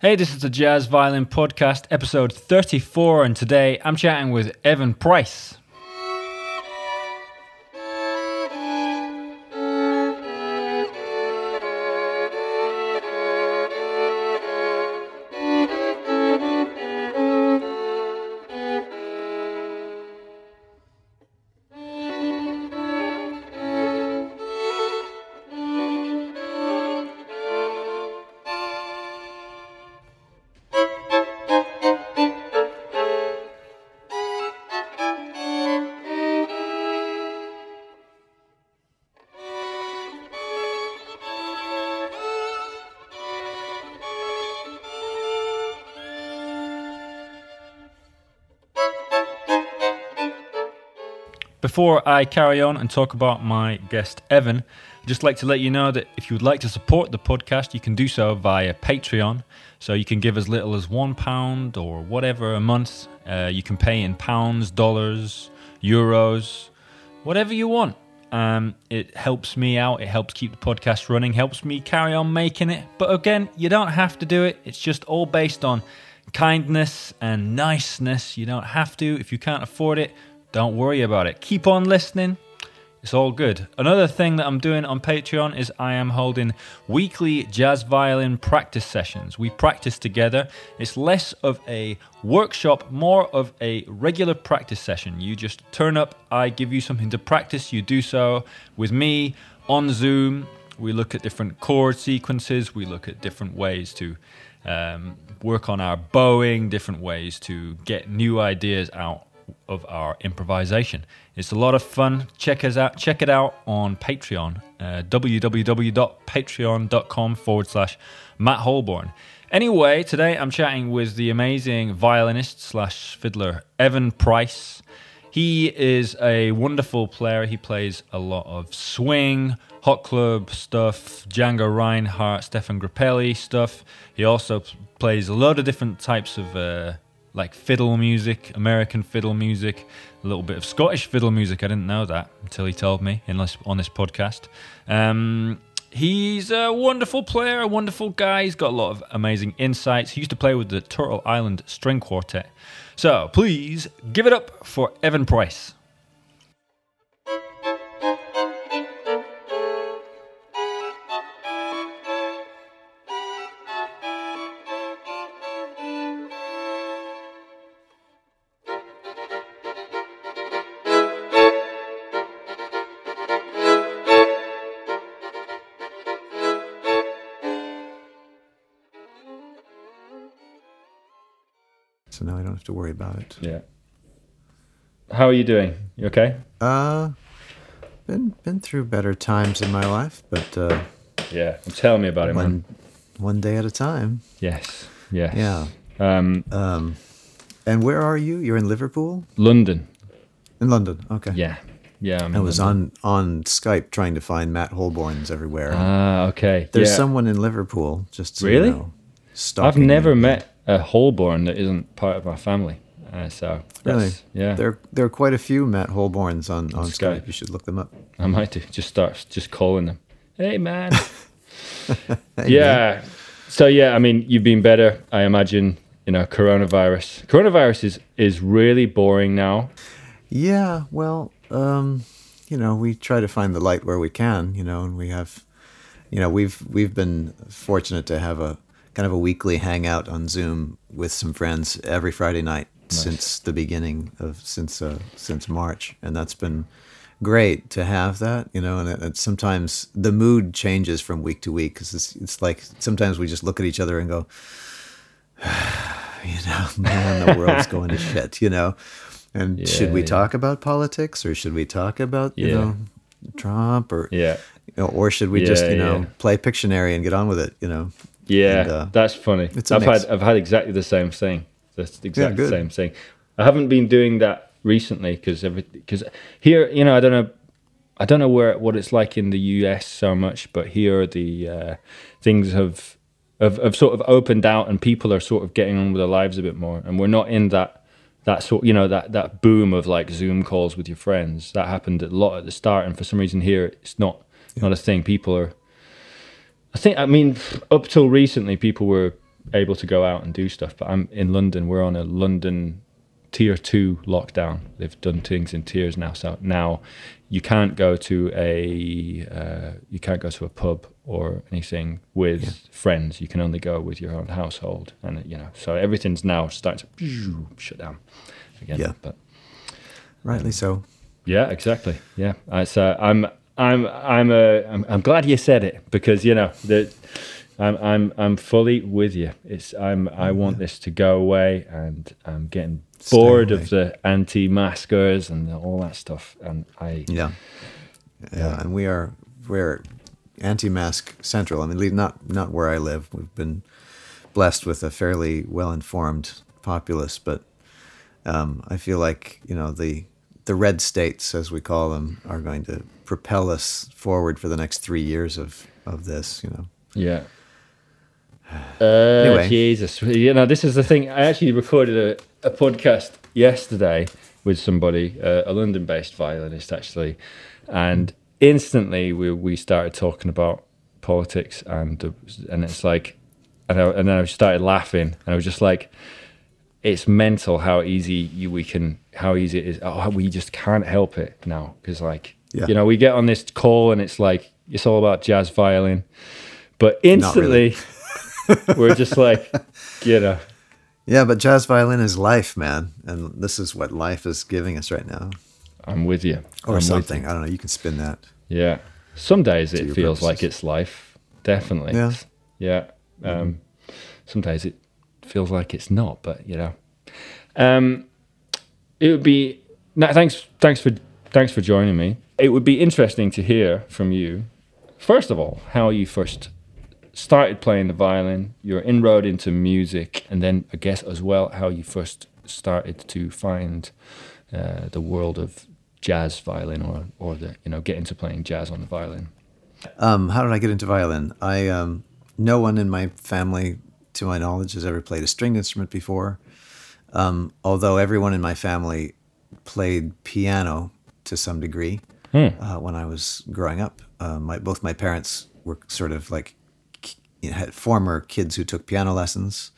Hey, this is the Jazz Violin Podcast, episode 34, and today I'm chatting with Evan Price. Before I carry on and talk about my guest Evan, I'd just like to let you know that if you would like to support the podcast, you can do so via Patreon. So you can give as little as one pound or whatever a month. Uh, you can pay in pounds, dollars, euros, whatever you want. Um, it helps me out. It helps keep the podcast running. Helps me carry on making it. But again, you don't have to do it. It's just all based on kindness and niceness. You don't have to. If you can't afford it, don't worry about it. Keep on listening. It's all good. Another thing that I'm doing on Patreon is I am holding weekly jazz violin practice sessions. We practice together. It's less of a workshop, more of a regular practice session. You just turn up, I give you something to practice, you do so with me on Zoom. We look at different chord sequences, we look at different ways to um, work on our bowing, different ways to get new ideas out of our improvisation. It's a lot of fun. Check us out. Check it out on Patreon. Uh, www.patreon.com forward slash Matt Holborn. Anyway, today I'm chatting with the amazing violinist slash fiddler Evan Price. He is a wonderful player. He plays a lot of swing, hot club stuff, Django Reinhardt, Stefan Grappelli stuff. He also plays a lot of different types of uh, like fiddle music, American fiddle music, a little bit of Scottish fiddle music. I didn't know that until he told me this, on this podcast. Um, he's a wonderful player, a wonderful guy. He's got a lot of amazing insights. He used to play with the Turtle Island String Quartet. So please give it up for Evan Price. To worry about it. Yeah. How are you doing? You okay? Uh, been been through better times in my life, but uh, Yeah. Tell me about it, one man. one day at a time. Yes. Yes. Yeah. Um, Um, and where are you? You're in Liverpool, London. in London. Okay. Yeah. Yeah. I'm I was London. on on Skype trying to find Matt Holborns everywhere. Ah, okay. There's yeah. someone in Liverpool. Just Really? You know, I've never me. met a Holborn that isn't part of my family. Uh, so Really? yeah, There there are quite a few Matt Holborns on on Skype. Skype. You should look them up. I might do. Just start just calling them. Hey man. Hey, yeah. So yeah, I mean, you've been better. I imagine. You know, coronavirus. Coronavirus is is really boring now. Yeah, well, um, you know, we try to find the light where we can, you know, and we have, you know, we've we've been fortunate to have a kind of a weekly hangout on Zoom with some friends every Friday night since the beginning of since uh, since March, and that's been great to have that, you know. And it, sometimes the mood changes from week to week because it's it's like sometimes we just look at each other and go, you know, man, the world's going to shit, you know. And should we yeah. talk about politics or should we talk about, you know, Trump or, Yeah. you know, or should we just, you know, yeah. play Pictionary and get on with it, you know? Yeah, And, uh, that's funny. I've mix. had I've had exactly the same thing. That's the exact good. same thing. I haven't been doing that recently because because here you know I don't know I don't know where what it's like in the US so much, but here the uh, things have, have have sort of opened out and people are sort of getting on with their lives a bit more, and we're not in that that sort you know that that boom of like Zoom calls with your friends that happened a lot at the start, and for some reason here it's not not a thing. People are I think I mean up till recently people were able to go out and do stuff. But I'm in London. We're on a London tier two lockdown. They've done things in tiers now. So now you can't go to a uh, you can't go to a pub or anything with yeah. friends. You can only go with your own household, and you know. So everything's now starting to shut down again. Yeah, but rightly so. Yeah, exactly. Yeah, so I'm I'm I'm a I'm, I'm glad you said it because you know that I'm I'm I'm fully with you. It's I'm I want this to go away, and I'm getting bored of the anti-maskers and all that stuff. And I yeah yeah, and we are we're anti-mask central. I mean, not not where I live. We've been blessed with a fairly well-informed populace, but um, I feel like you know the the red states, as we call them, are going to propel us forward for the next three years of of this. You know. Yeah. Uh, anyway. Jesus, you know, this is the thing. I actually recorded a, a podcast yesterday with somebody, uh, a London-based violinist, actually, and instantly we we started talking about politics, and and it's like, and I, and then I started laughing, and I was just like, it's mental how easy you, we can, how easy it is. Oh, we just can't help it now because, like, yeah. you know, we get on this call and it's like it's all about jazz violin, but instantly. We're just like, you know. Yeah, but jazz violin is life, man. And this is what life is giving us right now. I'm with you. Or I'm something. I don't know. You can spin that. Yeah. Some days it feels purposes. like it's life. Definitely. Yeah. Yeah. Um, mm-hmm. Some days it feels like it's not, but, you know. Um, it would be. No, thanks, thanks for thanks for joining me. It would be interesting to hear from you. First of all, how you first started playing the violin, your inroad into music, and then I guess as well how you first started to find uh, the world of jazz violin or or the you know get into playing jazz on the violin. Um, how did I get into violin? I um, no one in my family, to my knowledge, has ever played a stringed instrument before. Um, although everyone in my family played piano to some degree hmm. uh, when I was growing up. Uh, my, both my parents were sort of like you know, had former kids who took piano lessons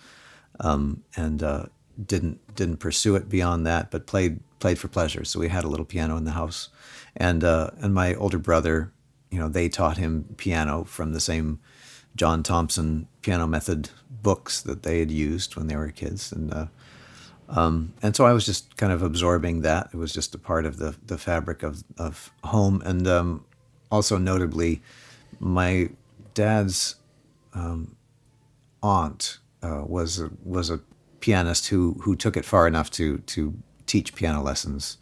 um, and uh, didn't didn't pursue it beyond that, but played played for pleasure. So we had a little piano in the house, and uh, and my older brother, you know, they taught him piano from the same John Thompson piano method books that they had used when they were kids, and uh, um, and so I was just kind of absorbing that. It was just a part of the the fabric of of home, and um, also notably, my dad's um, aunt uh, was a, was a pianist who who took it far enough to to teach piano lessons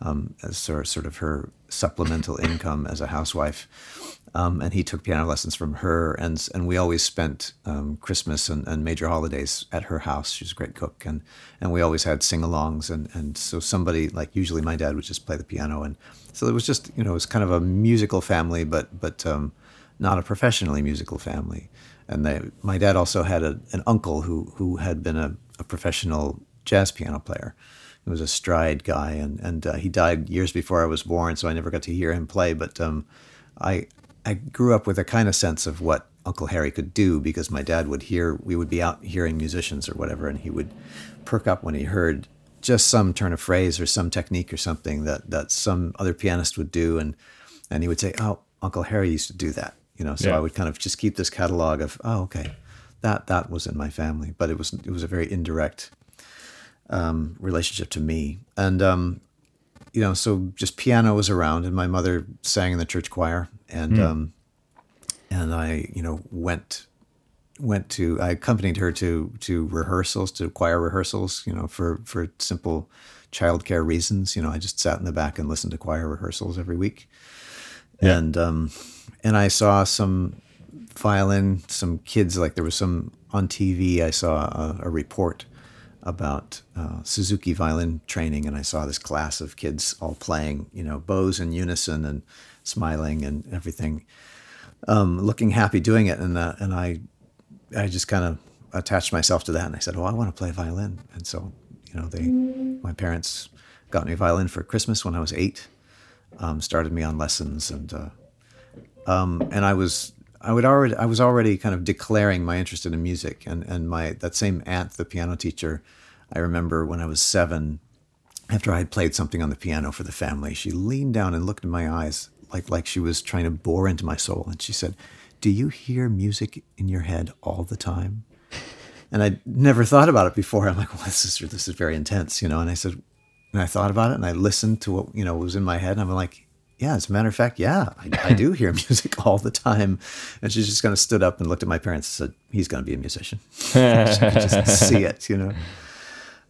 um, as sort sort of her supplemental income as a housewife. Um, and he took piano lessons from her, and and we always spent um, Christmas and, and, major holidays at her house. She's a great cook, and and we always had sing-alongs, and and so somebody like usually my dad would just play the piano, and so it was just you know it was kind of a musical family, but but um, not a professionally musical family and they, my dad also had a, an uncle who who had been a, a, professional jazz piano player. He was a stride guy, and and uh, he died years before I was born, so I never got to hear him play. But um, I I grew up with a kind of sense of what Uncle Harry could do because my dad would hear we would be out hearing musicians or whatever, and he would perk up when he heard just some turn of phrase or some technique or something that that some other pianist would do, and and he would say, "Oh, Uncle Harry used to do that." you know. So yeah. I would kind of just keep this catalog of, oh, okay, that that was in my family, but it was it was a very indirect um, relationship to me, and um, you know, so just piano was around, and my mother sang in the church choir, and mm. um, and I, you know, went went to I accompanied her to to rehearsals, to choir rehearsals, you know, for for simple childcare reasons. You know, I just sat in the back and listened to choir rehearsals every week, yeah. and um, and I saw some violin, some kids, like there was some on TV, I saw a, a report about uh, Suzuki violin training, and I saw this class of kids all playing, you know, bows in unison and smiling and everything, um, looking happy doing it, and uh, and I, I just kind of attached myself to that, and I said, "Oh, I want to play violin," and so, you know, they, my parents got me a violin for Christmas when I was eight, um, started me on lessons, and uh, um, and I was I would already I was already kind of declaring my interest in music, and and my that same aunt, the piano teacher, I remember when I was seven, after I had played something on the piano for the family, she leaned down and looked in my eyes like like she was trying to bore into my soul, and she said, "Do you hear music in your head all the time?" And I'd never thought about it before. I'm like, well, this is this is very intense, you know. And I said, and I thought about it, and I listened to what you know was in my head, and I'm like, yeah, as a matter of fact, yeah, I, I do hear music all the time. And she just kind of stood up and looked at my parents and said, he's going to be a musician. just see it, you know.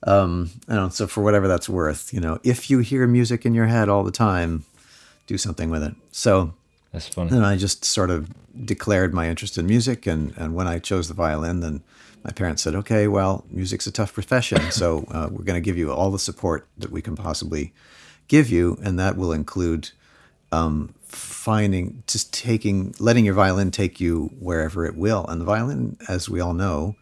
Um, I don't know, so for whatever that's worth, you know, if you hear music in your head all the time, do something with it. So that's funny. And I just sort of declared my interest in music, and and when I chose the violin, then my parents said, okay, well, music's a tough profession, so uh, we're going to give you all the support that we can possibly give you, and that will include um, finding, just taking, letting your violin take you wherever it will. And the violin, as we all know,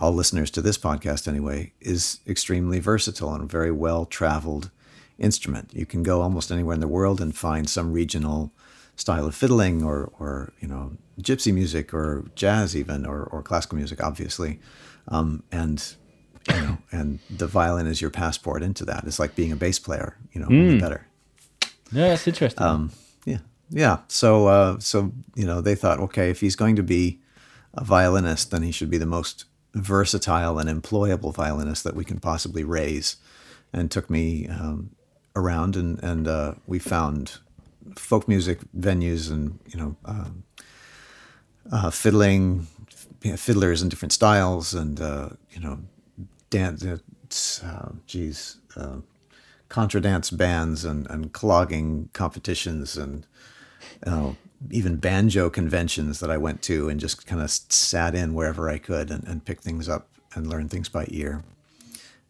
all listeners to this podcast anyway, is extremely versatile and very well traveled instrument. You can go almost anywhere in the world and find some regional style of fiddling or, or you know, gypsy music or jazz even or, or classical music, obviously. Um, and you know, and the violin is your passport into that. It's like being a bass player, you know, mm. better. Yeah, that's interesting. Um, yeah, yeah. So, uh, so you know, they thought, okay, if he's going to be a violinist, then he should be the most versatile and employable violinist that we can possibly raise. And took me um, around, and and uh, we found folk music venues, and you know, um, uh, fiddling, you know, fiddlers in different styles, and uh, you know, dance. Uh, geez, uh, contra dance bands and, and clogging competitions and you know, even banjo conventions that I went to and just kind of sat in wherever I could and, and picked things up and learned things by ear.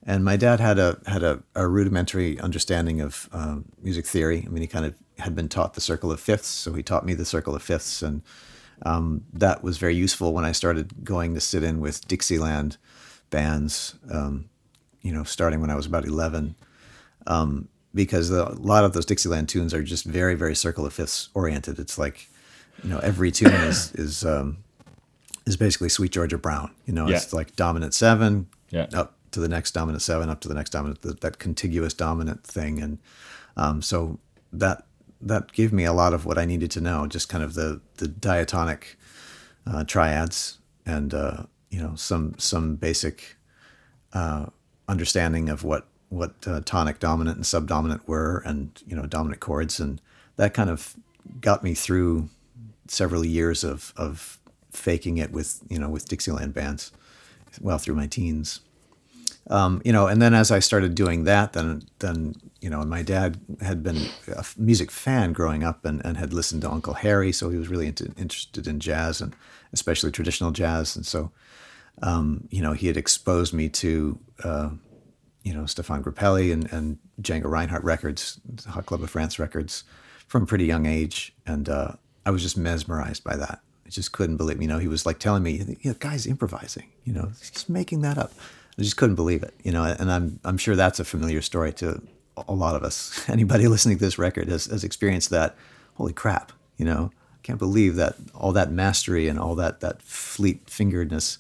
And my dad had a had a, a rudimentary understanding of um, music theory. I mean, he kind of had been taught the circle of fifths, so he taught me the circle of fifths, and um, that was very useful when I started going to sit in with Dixieland bands. Um, you know, starting when I was about eleven, um, because the, a lot of those Dixieland tunes are just very, very circle of fifths oriented. It's like, you know, every tune is is um, is basically Sweet Georgia Brown. You know, yeah. it's like dominant seven, yeah. up to the next dominant seven, up to the next dominant, the, that contiguous dominant thing, and um, so that that gave me a lot of what I needed to know, just kind of the the diatonic uh, triads and uh, you know some some basic uh, understanding of what what uh, tonic dominant and subdominant were, and you know dominant chords, and that kind of got me through several years of of faking it with you know with Dixieland bands, well through my teens. Um, you know, and then as I started doing that, then then you know, my dad had been a music fan growing up and, and had listened to Uncle Harry, so he was really into, interested in jazz and especially traditional jazz, and so um, you know he had exposed me to uh, you know Stéphane Grappelli and, and Django Reinhardt records, Hot Club of France records, from a pretty young age, and uh, I was just mesmerized by that. I just couldn't believe. You know, he was like telling me, "You know, guy's improvising. You know, he's just making that up." I just couldn't believe it. You know, and I'm I'm sure that's a familiar story to a lot of us. Anybody listening to this record has, has experienced that. Holy crap! You know, I can't believe that all that mastery and all that that fleet fingeredness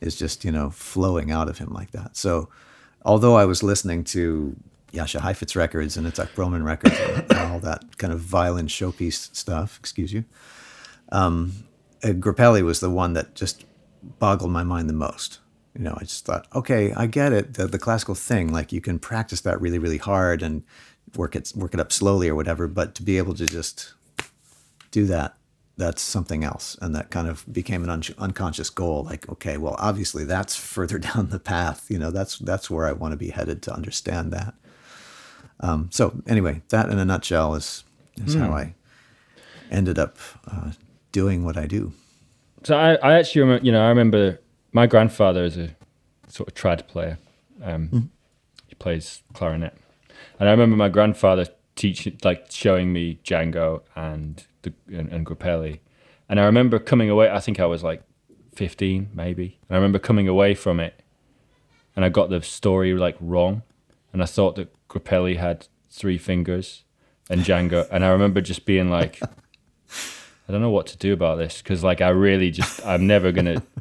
is just you know flowing out of him like that. So although I was listening to Jascha Heifetz records and Itzhak Perlman records and all that kind of violin showpiece stuff, excuse you, um, uh, Grappelli was the one that just boggled my mind the most. You know, I just thought, okay, I get it, the, the classical thing, like you can practice that really, really hard and work it work it up slowly or whatever, but to be able to just do that that's something else. And that kind of became an un- unconscious goal. Like, okay, well, obviously that's further down the path. You know, that's that's where I want to be headed to understand that. Um, so anyway, that in a nutshell is is mm. how hmm. I ended up uh, doing what I do. So I, I actually you know, I remember my grandfather is a sort of trad player. Um, mm. He plays clarinet, and I remember my grandfather teaching, like showing me Django and the and, and Grappelli. And I remember coming away. I think I was like fifteen, maybe. And I remember coming away from it, and I got the story like wrong, and I thought that Grappelli had three fingers, and Django. and I remember just being like, I don't know what to do about this because like I really just I'm never gonna.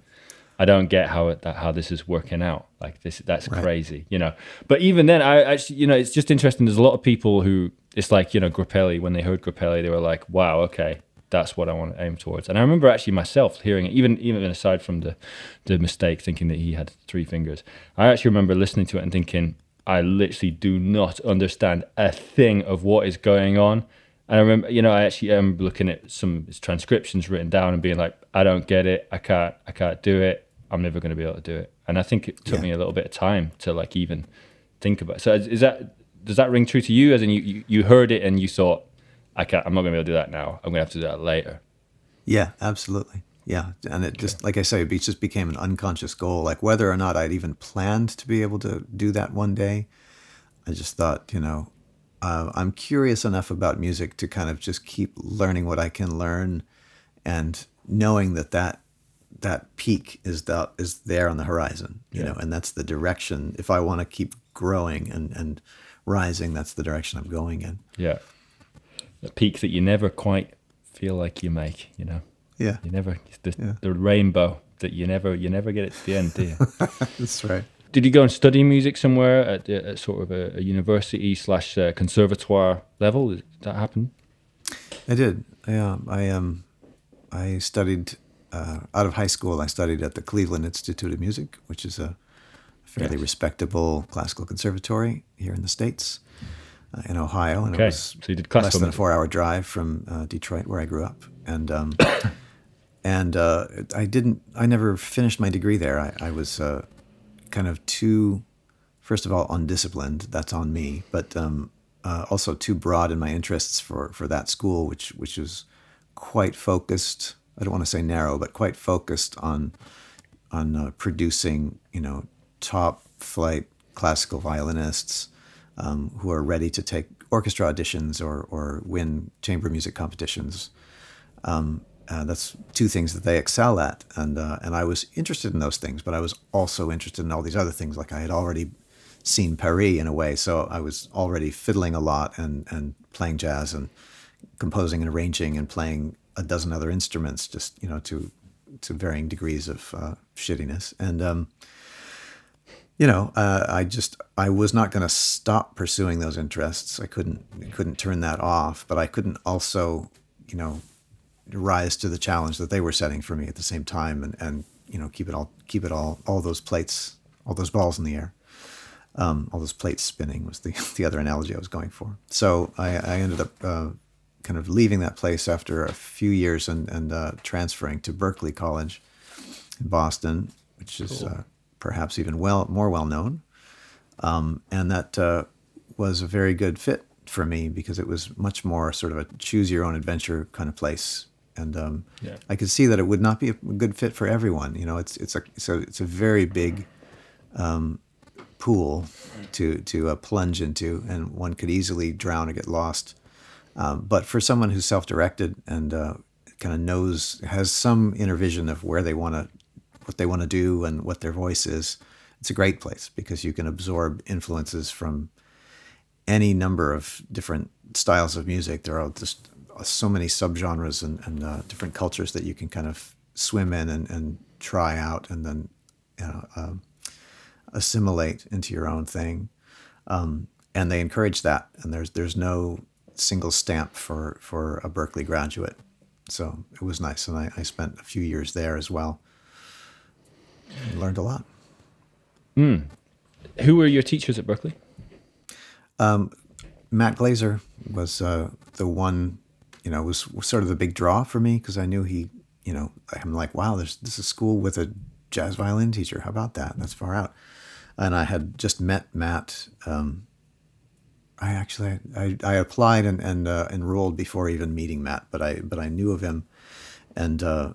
I don't get how it, that how this is working out. Like this, that's Right. crazy, you know. But even then, I actually, you know, it's just interesting. There's a lot of people who it's like, you know, Grappelli. When they heard Grappelli, they were like, "Wow, okay, that's what I want to aim towards." And I remember actually myself hearing it, even even aside from the the mistake, thinking that he had three fingers. I actually remember listening to it and thinking, I literally do not understand a thing of what is going on. And I remember, you know, I actually am looking at some his transcriptions written down and being like, I don't get it. I can't. I can't do it. I'm never going to be able to do it. And I think it took Yeah. me a little bit of time to like even think about. It. So is, is that does that ring true to you? As in, you, you you heard it and you thought, I can't. I'm not going to be able to do that now. I'm going to have to do that later. Yeah, absolutely. Yeah, and it just like I say, it just became an unconscious goal. Like whether or not I'd even planned to be able to do that one day, I just thought, you know, uh, I'm curious enough about music to kind of just keep learning what I can learn, and knowing that that that peak is that is there on the horizon, you Yeah. know, and that's the direction. If I want to keep growing and and rising, that's the direction I'm going in. Yeah, the peak that you never quite feel like you make. You know, Yeah, you never the, Yeah. the rainbow that you never you never get it to the end, do you? that's right. Did you go and study music somewhere at, at sort of a, a university slash uh, conservatoire level? Did that happen? I did. Yeah, I um, I studied uh, out of high school. I studied at the Cleveland Institute of Music, which is a fairly Yes. respectable classical conservatory here in the states, uh, in Ohio, and Okay, it was so you did less than a four-hour drive from uh, Detroit, where I grew up, and um, and uh, I didn't. I never finished my degree there. I, I was uh, kind of too, first of all, undisciplined. That's on me, but um, uh, also too broad in my interests for for that school, which which was quite focused. I don't want to say narrow, but quite focused on on uh, producing, you know, top flight classical violinists um, who are ready to take orchestra auditions or or win chamber music competitions. Um, uh, that's two things that they excel at, and uh, and I was interested in those things, but I was also interested in all these other things. Like I had already seen Paris in a way, so I was already fiddling a lot and and playing jazz and composing and arranging and playing a dozen other instruments, just you know to to varying degrees of uh, shittiness. And um, you know, uh, I just I was not going to stop pursuing those interests. I couldn't I couldn't turn that off, but I couldn't also you know rise to the challenge that they were setting for me at the same time, and and you know keep it all keep it all all those plates all those balls in the air. Um, all those plates spinning was the, the other analogy I was going for. So I, I ended up uh, kind of leaving that place after a few years and, and uh, transferring to Berklee College in Boston, which is uh, perhaps even well more well known. Um, and that uh, was a very good fit for me because it was much more sort of a choose your own adventure kind of place. And um, Yeah. I could see that it would not be a good fit for everyone. You know, it's it's a so it's a very big pool to to uh, plunge into, and one could easily drown or get lost. Um, but for someone who's self-directed and uh, kind of knows has some inner vision of where they want to, what they want to do, and what their voice is, it's a great place because you can absorb influences from any number of different styles of music. There are just so many subgenres and, and uh, different cultures that you can kind of swim in and, and try out, and then you know. Um, assimilate into your own thing. Um, and they encourage that. And there's there's no single stamp for for a Berklee graduate. So it was nice, and I, I spent a few years there as well. And learned a lot. Who were your teachers at Berklee? Matt Glaser was uh, the one, you know, was, was sort of the big draw for me because I knew he, you know, I'm like, wow, there's this is a school with a jazz violin teacher. How about that? That's far out. And I had just met Matt. Um, I actually I, I applied and, and uh, enrolled before even meeting Matt, but I but I knew of him, and uh,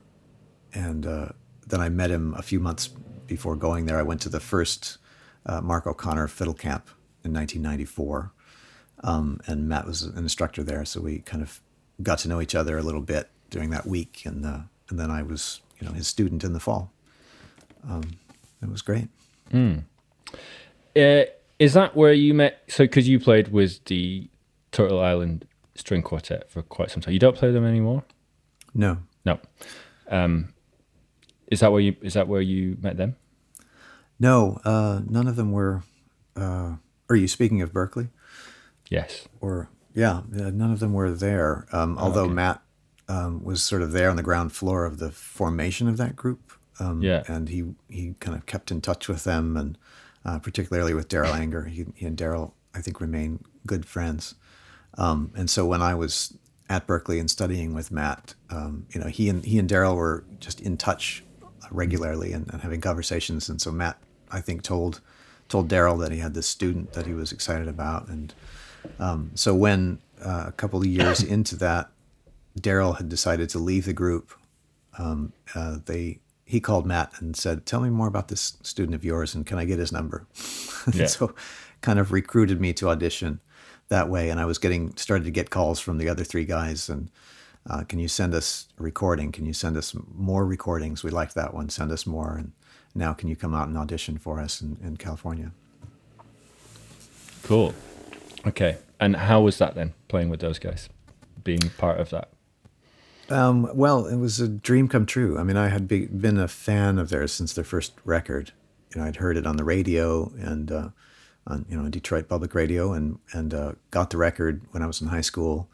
and uh, then I met him a few months before going there. I went to the first uh, Mark O'Connor fiddle camp in 1994 um, and Matt was an instructor there, so we kind of got to know each other a little bit during that week, and uh, and then I was you know his student in the fall. Um, it was great. Uh, is that where you met? So, because you played with the Turtle Island String Quartet for quite some time, you don't play them anymore. No. No. Um, is that where you is that where you met them? No, uh, none of them were. Uh, are you speaking of Berklee? Yes. Or yeah, none of them were there. Um, although okay. Matt um, was sort of there on the ground floor of the formation of that group. Um, Yeah. and he he kind of kept in touch with them, and uh, particularly with Darol Anger. He, he and Darol, I think, remain good friends. Um, and so when I was at Berklee and studying with Matt, um, you know, he and he and Darol were just in touch regularly and, and having conversations. And so Matt, I think, told told Darol that he had this student that he was excited about. And um, so when uh, a couple of years into that, Darol had decided to leave the group. Um, uh, they he called Matt and said, "Tell me more about this student of yours, and can I get his number?" Yeah. so, kind of recruited me to audition that way, and I was getting started to get calls from the other three guys, and uh, can you send us a recording? Can you send us more recordings? We liked that one. Send us more, and now can you come out and audition for us in, in California? Cool. Okay. And how was that then playing with those guys, being part of that? Um, well, it was a dream come true. I mean, I had be, been a fan of theirs since their first record. You know, I'd heard it on the radio and uh, on you know Detroit Public Radio, and and uh, got the record when I was in high school.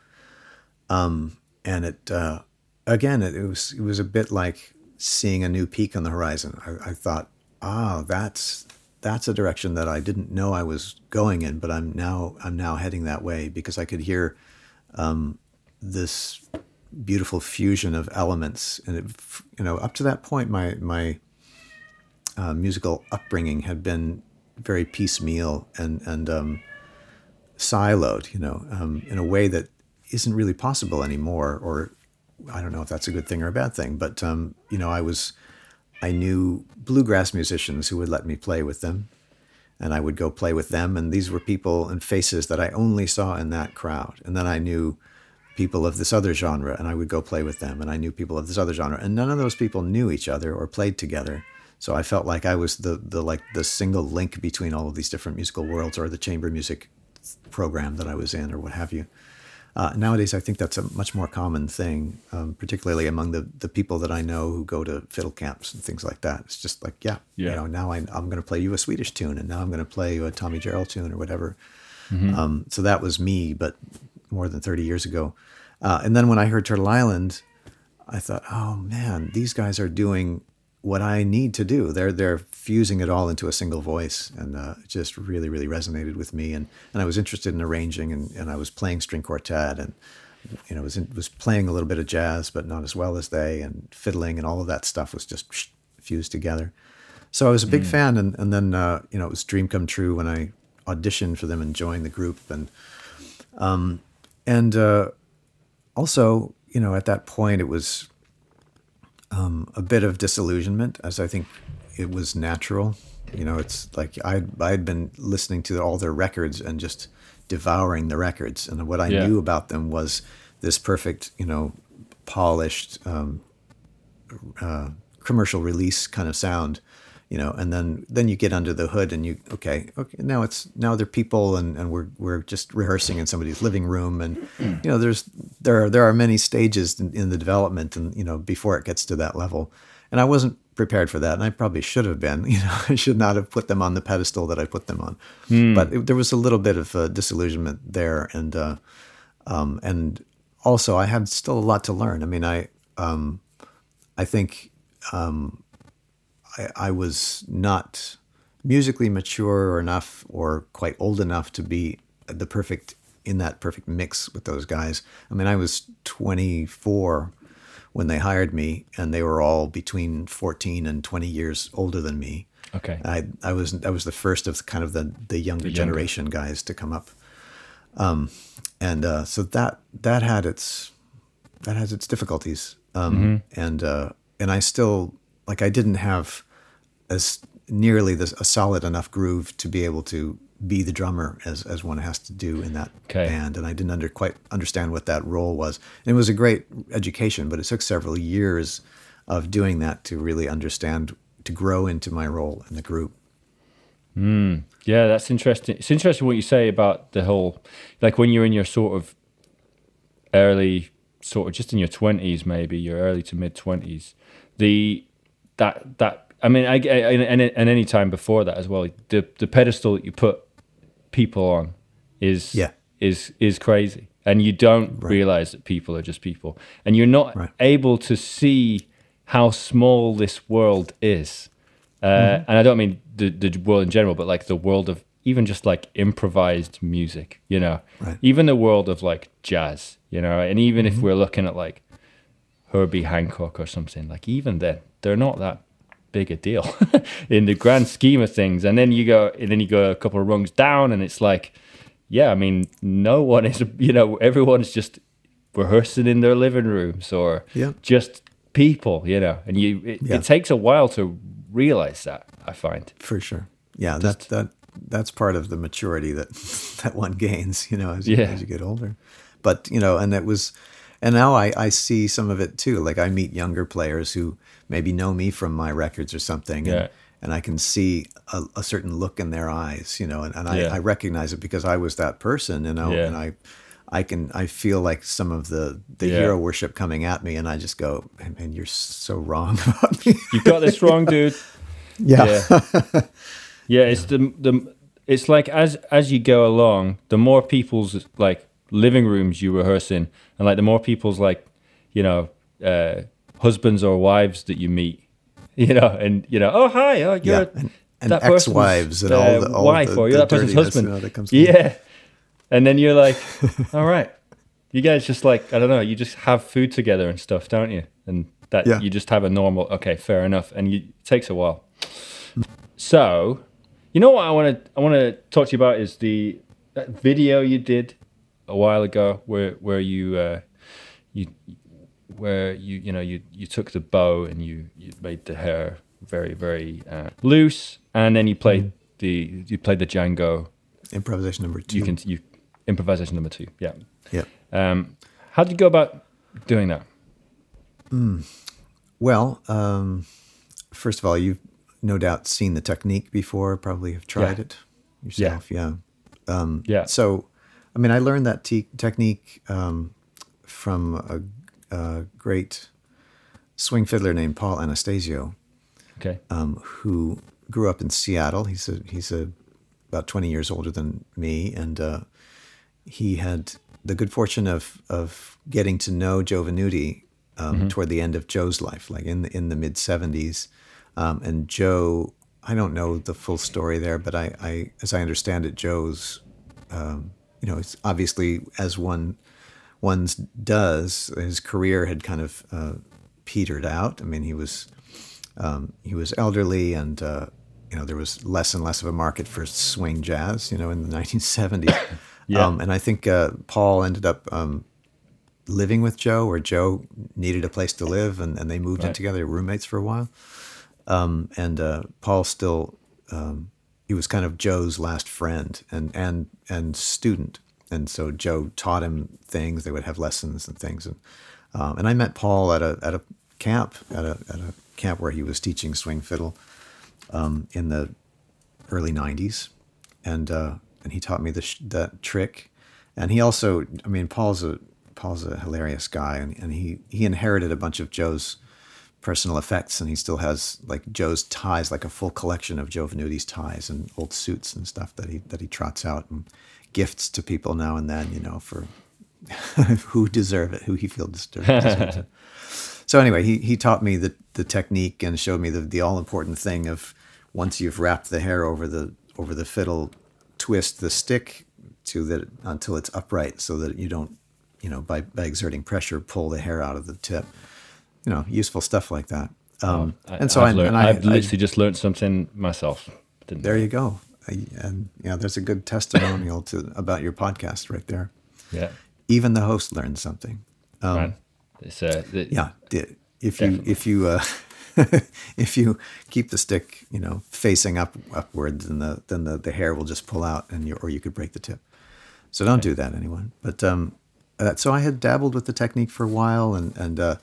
Um, and it uh, again, it, it was it was a bit like seeing a new peak on the horizon. I, I thought, ah, that's that's a direction that I didn't know I was going in, but I'm now I'm now heading that way because I could hear um, this beautiful fusion of elements, and it, you know, up to that point, my my uh, musical upbringing had been very piecemeal and and um, siloed, you know, um, in a way that isn't really possible anymore. Or I don't know if that's a good thing or a bad thing, but um, you know, I was I knew bluegrass musicians who would let me play with them, and I would go play with them, and these were people and faces that I only saw in that crowd, and then I knew people of this other genre and I would go play with them and I knew people of this other genre and none of those people knew each other or played together so I felt like I was the the like the single link between all of these different musical worlds or the chamber music program that I was in or what have you uh, nowadays I think that's a much more common thing um, particularly among the the people that I know who go to fiddle camps and things like that it's just like yeah, Yeah. you know now I, I'm going to play you a Swedish tune and now I'm going to play you a Tommy Jarrell tune or whatever um, so that was me but more than 30 years ago. Uh, and then when I heard Turtle Island, I thought, oh man, these guys are doing what I need to do. They're they're fusing it all into a single voice, and uh, it just really really resonated with me. And and I was interested in arranging, and, and I was playing string quartet, and you know was in, was playing a little bit of jazz, but not as well as they, and fiddling, and all of that stuff was just fused together. So I was a big fan, and and then uh, you know it was dream come true when I auditioned for them and joined the group, and um, and uh, also you know at that point it was um, a bit of disillusionment, as I think it was natural. You know, it's like I I had been listening to all their records and just devouring the records, and what I Yeah. knew about them was this perfect, you know, polished um, uh, commercial release kind of sound, you know, and then then you get under the hood and you okay, okay, now it's now they're people and, and we're we're just rehearsing in somebody's living room and you know there's there are there are many stages in, in the development and you know before it gets to that level, and I wasn't prepared for that and I probably should have been, you know, I should not have put them on the pedestal that I put them on, but it, there was a little bit of uh, disillusionment there and uh, um, and also I had still a lot to learn. I mean I um, I think um, I, I was not musically mature enough or quite old enough to be the perfect in that perfect mix with those guys. I mean, I was 24 when they hired me, and they were all between 14 and 20 years older than me. Okay. I I was I was the first of kind of the the younger younger. generation guys to come up, um, and uh, so that that had its that has its difficulties, um, and uh, and I still like I didn't have as nearly this, a solid enough groove to be able to be the drummer as as one has to do in that Okay. band, and I didn't under quite understand what that role was. And it was a great education, but it took several years of doing that to really understand to grow into my role in the group. Hmm. Yeah, that's interesting. It's interesting what you say about the whole, like when you're in your sort of early sort of just in your twenties, maybe your early to mid twenties, the that that I mean, I, I and, and any time before that as well, the the pedestal that you put people on is Yeah. is is crazy, and you don't realize that people are just people, and you're not Right. able to see how small this world is. Uh, Mm-hmm. And I don't mean the the world in general, but like the world of even just like improvised music, you know, Right. even the world of like jazz, you know, and even Mm-hmm. if we're looking at like Herbie Hancock or something, like even then they're not that big a deal in the grand scheme of things. And then you go, and then you go a couple of rungs down, and it's like, yeah, I mean, no one is, you know, everyone's just rehearsing in their living rooms or Yeah. just people, you know, and you, it, Yeah. it takes a while to realize that. I find. For sure. Yeah, that that that's part of the maturity that that one gains, you know, as you, Yeah. as you get older. But you know, and it was, and now I I see some of it too. Like I meet younger players who maybe know me from my records or something, Yeah. and, and I can see a, a certain look in their eyes, you know, and, and I, Yeah. I recognize it because I was that person, you know, Yeah. and I. I can I feel like some of the the Yeah. hero worship coming at me, and I just go, man, man you're so wrong about me. You got this wrong, dude. yeah, Yeah. yeah, it's the the it's like as as you go along, the more people's like living rooms you rehearse in, and like the more people's like you know uh, husbands or wives that you meet, you know, and you know, oh hi, oh you're Yeah, and- and that person's, ex-wives and uh, all the- all wife, the- or you're that person's husband. that comes yeah, and then you're like, all right, you guys just like I don't know, you just have food together and stuff, don't you? And that Yeah. you just have a normal, okay, fair enough, and you, it takes a while. So, you know what I want to I want to talk to you about is the that video you did a while ago where where you uh, you where you you know you you took the bow and you you made the hair very very uh, loose and then you played the you played the Django improvisation number two. you can you improvisation number two yeah yeah. um how did you go about doing that Well, um, first of all, you've no doubt seen the technique before. Probably have tried Yeah. it yourself. Yeah. Um, Yeah. So, I mean, I learned that te- technique um, from a, a great swing fiddler named Paul Anastasio. okay um, who grew up in Seattle. He's a he's a about twenty years older than me, and uh, he had the good fortune of of getting to know Joe Venuti um, toward the end of Joe's life, like in the, in the mid seventies. Um, and Joe, I don't know the full story there, but I, I as I understand it, Joe's um, you know, it's obviously as one one's does, his career had kind of uh, petered out. I mean, he was um, he was elderly, and uh, you know there was less and less of a market for swing jazz. You know, in the 1970s, Yeah. um, and I think uh, Paul ended up um, living with Joe, or Joe needed a place to live, and, and they moved in together, roommates for a while. Um, and uh, Paul still um, he was kind of Joe's last friend and and and student, and so Joe taught him things. They would have lessons and things, and um, and I met Paul at a at a camp at a at a camp where he was teaching swing fiddle um, in the early '90s, and uh, and he taught me the sh- that trick, and he also I mean Paul's a Paul's a hilarious guy, and, and he he inherited a bunch of Joe's personal effects, and he still has like Joe's ties, like a full collection of Joe Venuti's ties and old suits and stuff that he that he trots out and gifts to people now and then, you know, for who deserve it, who he feels deserve- deserves it. So anyway, he he taught me the the technique and showed me the the all important thing of once you've wrapped the hair over the over the fiddle, twist the stick to that until it's upright, so that you don't, you know, by by exerting pressure, pull the hair out of the tip you know, useful stuff like that. Um, I, and so I've, I, learned, and I, I've I- literally just learned something myself there I? you go. I, and yeah, there's a good testimonial to about your podcast right there. yeah Even the host learned something. Um, man it's uh the- Yeah, if you if you uh, if you keep the stick, you know, facing up upwards, then the then the, the hair will just pull out, and you or you could break the tip. So don't do that, anyone. But um, uh, so I had dabbled with the technique for a while, and and uh,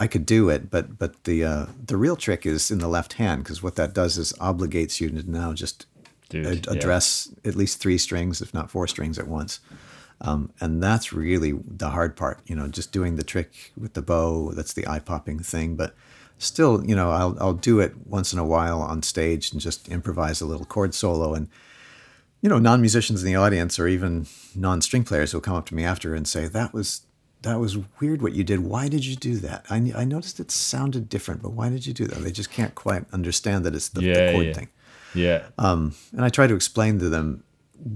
I could do it, but but the uh, the real trick is in the left hand because what that does is obligates you to now just Dude, ad- yeah. address at least three strings, if not four strings at once. Um, and that's really the hard part, you know, just doing the trick with the bow. That's the eye popping thing. But still, you know, I'll, I'll do it once in a while on stage and just improvise a little chord solo. And, you know, non musicians in the audience or even non string players will come up to me after and say, that was. That was weird what you did. Why did you do that? I, I noticed it sounded different, but why did you do that? They just can't quite understand that it's the, Yeah, the chord yeah. thing. Yeah. Um, and I try to explain to them,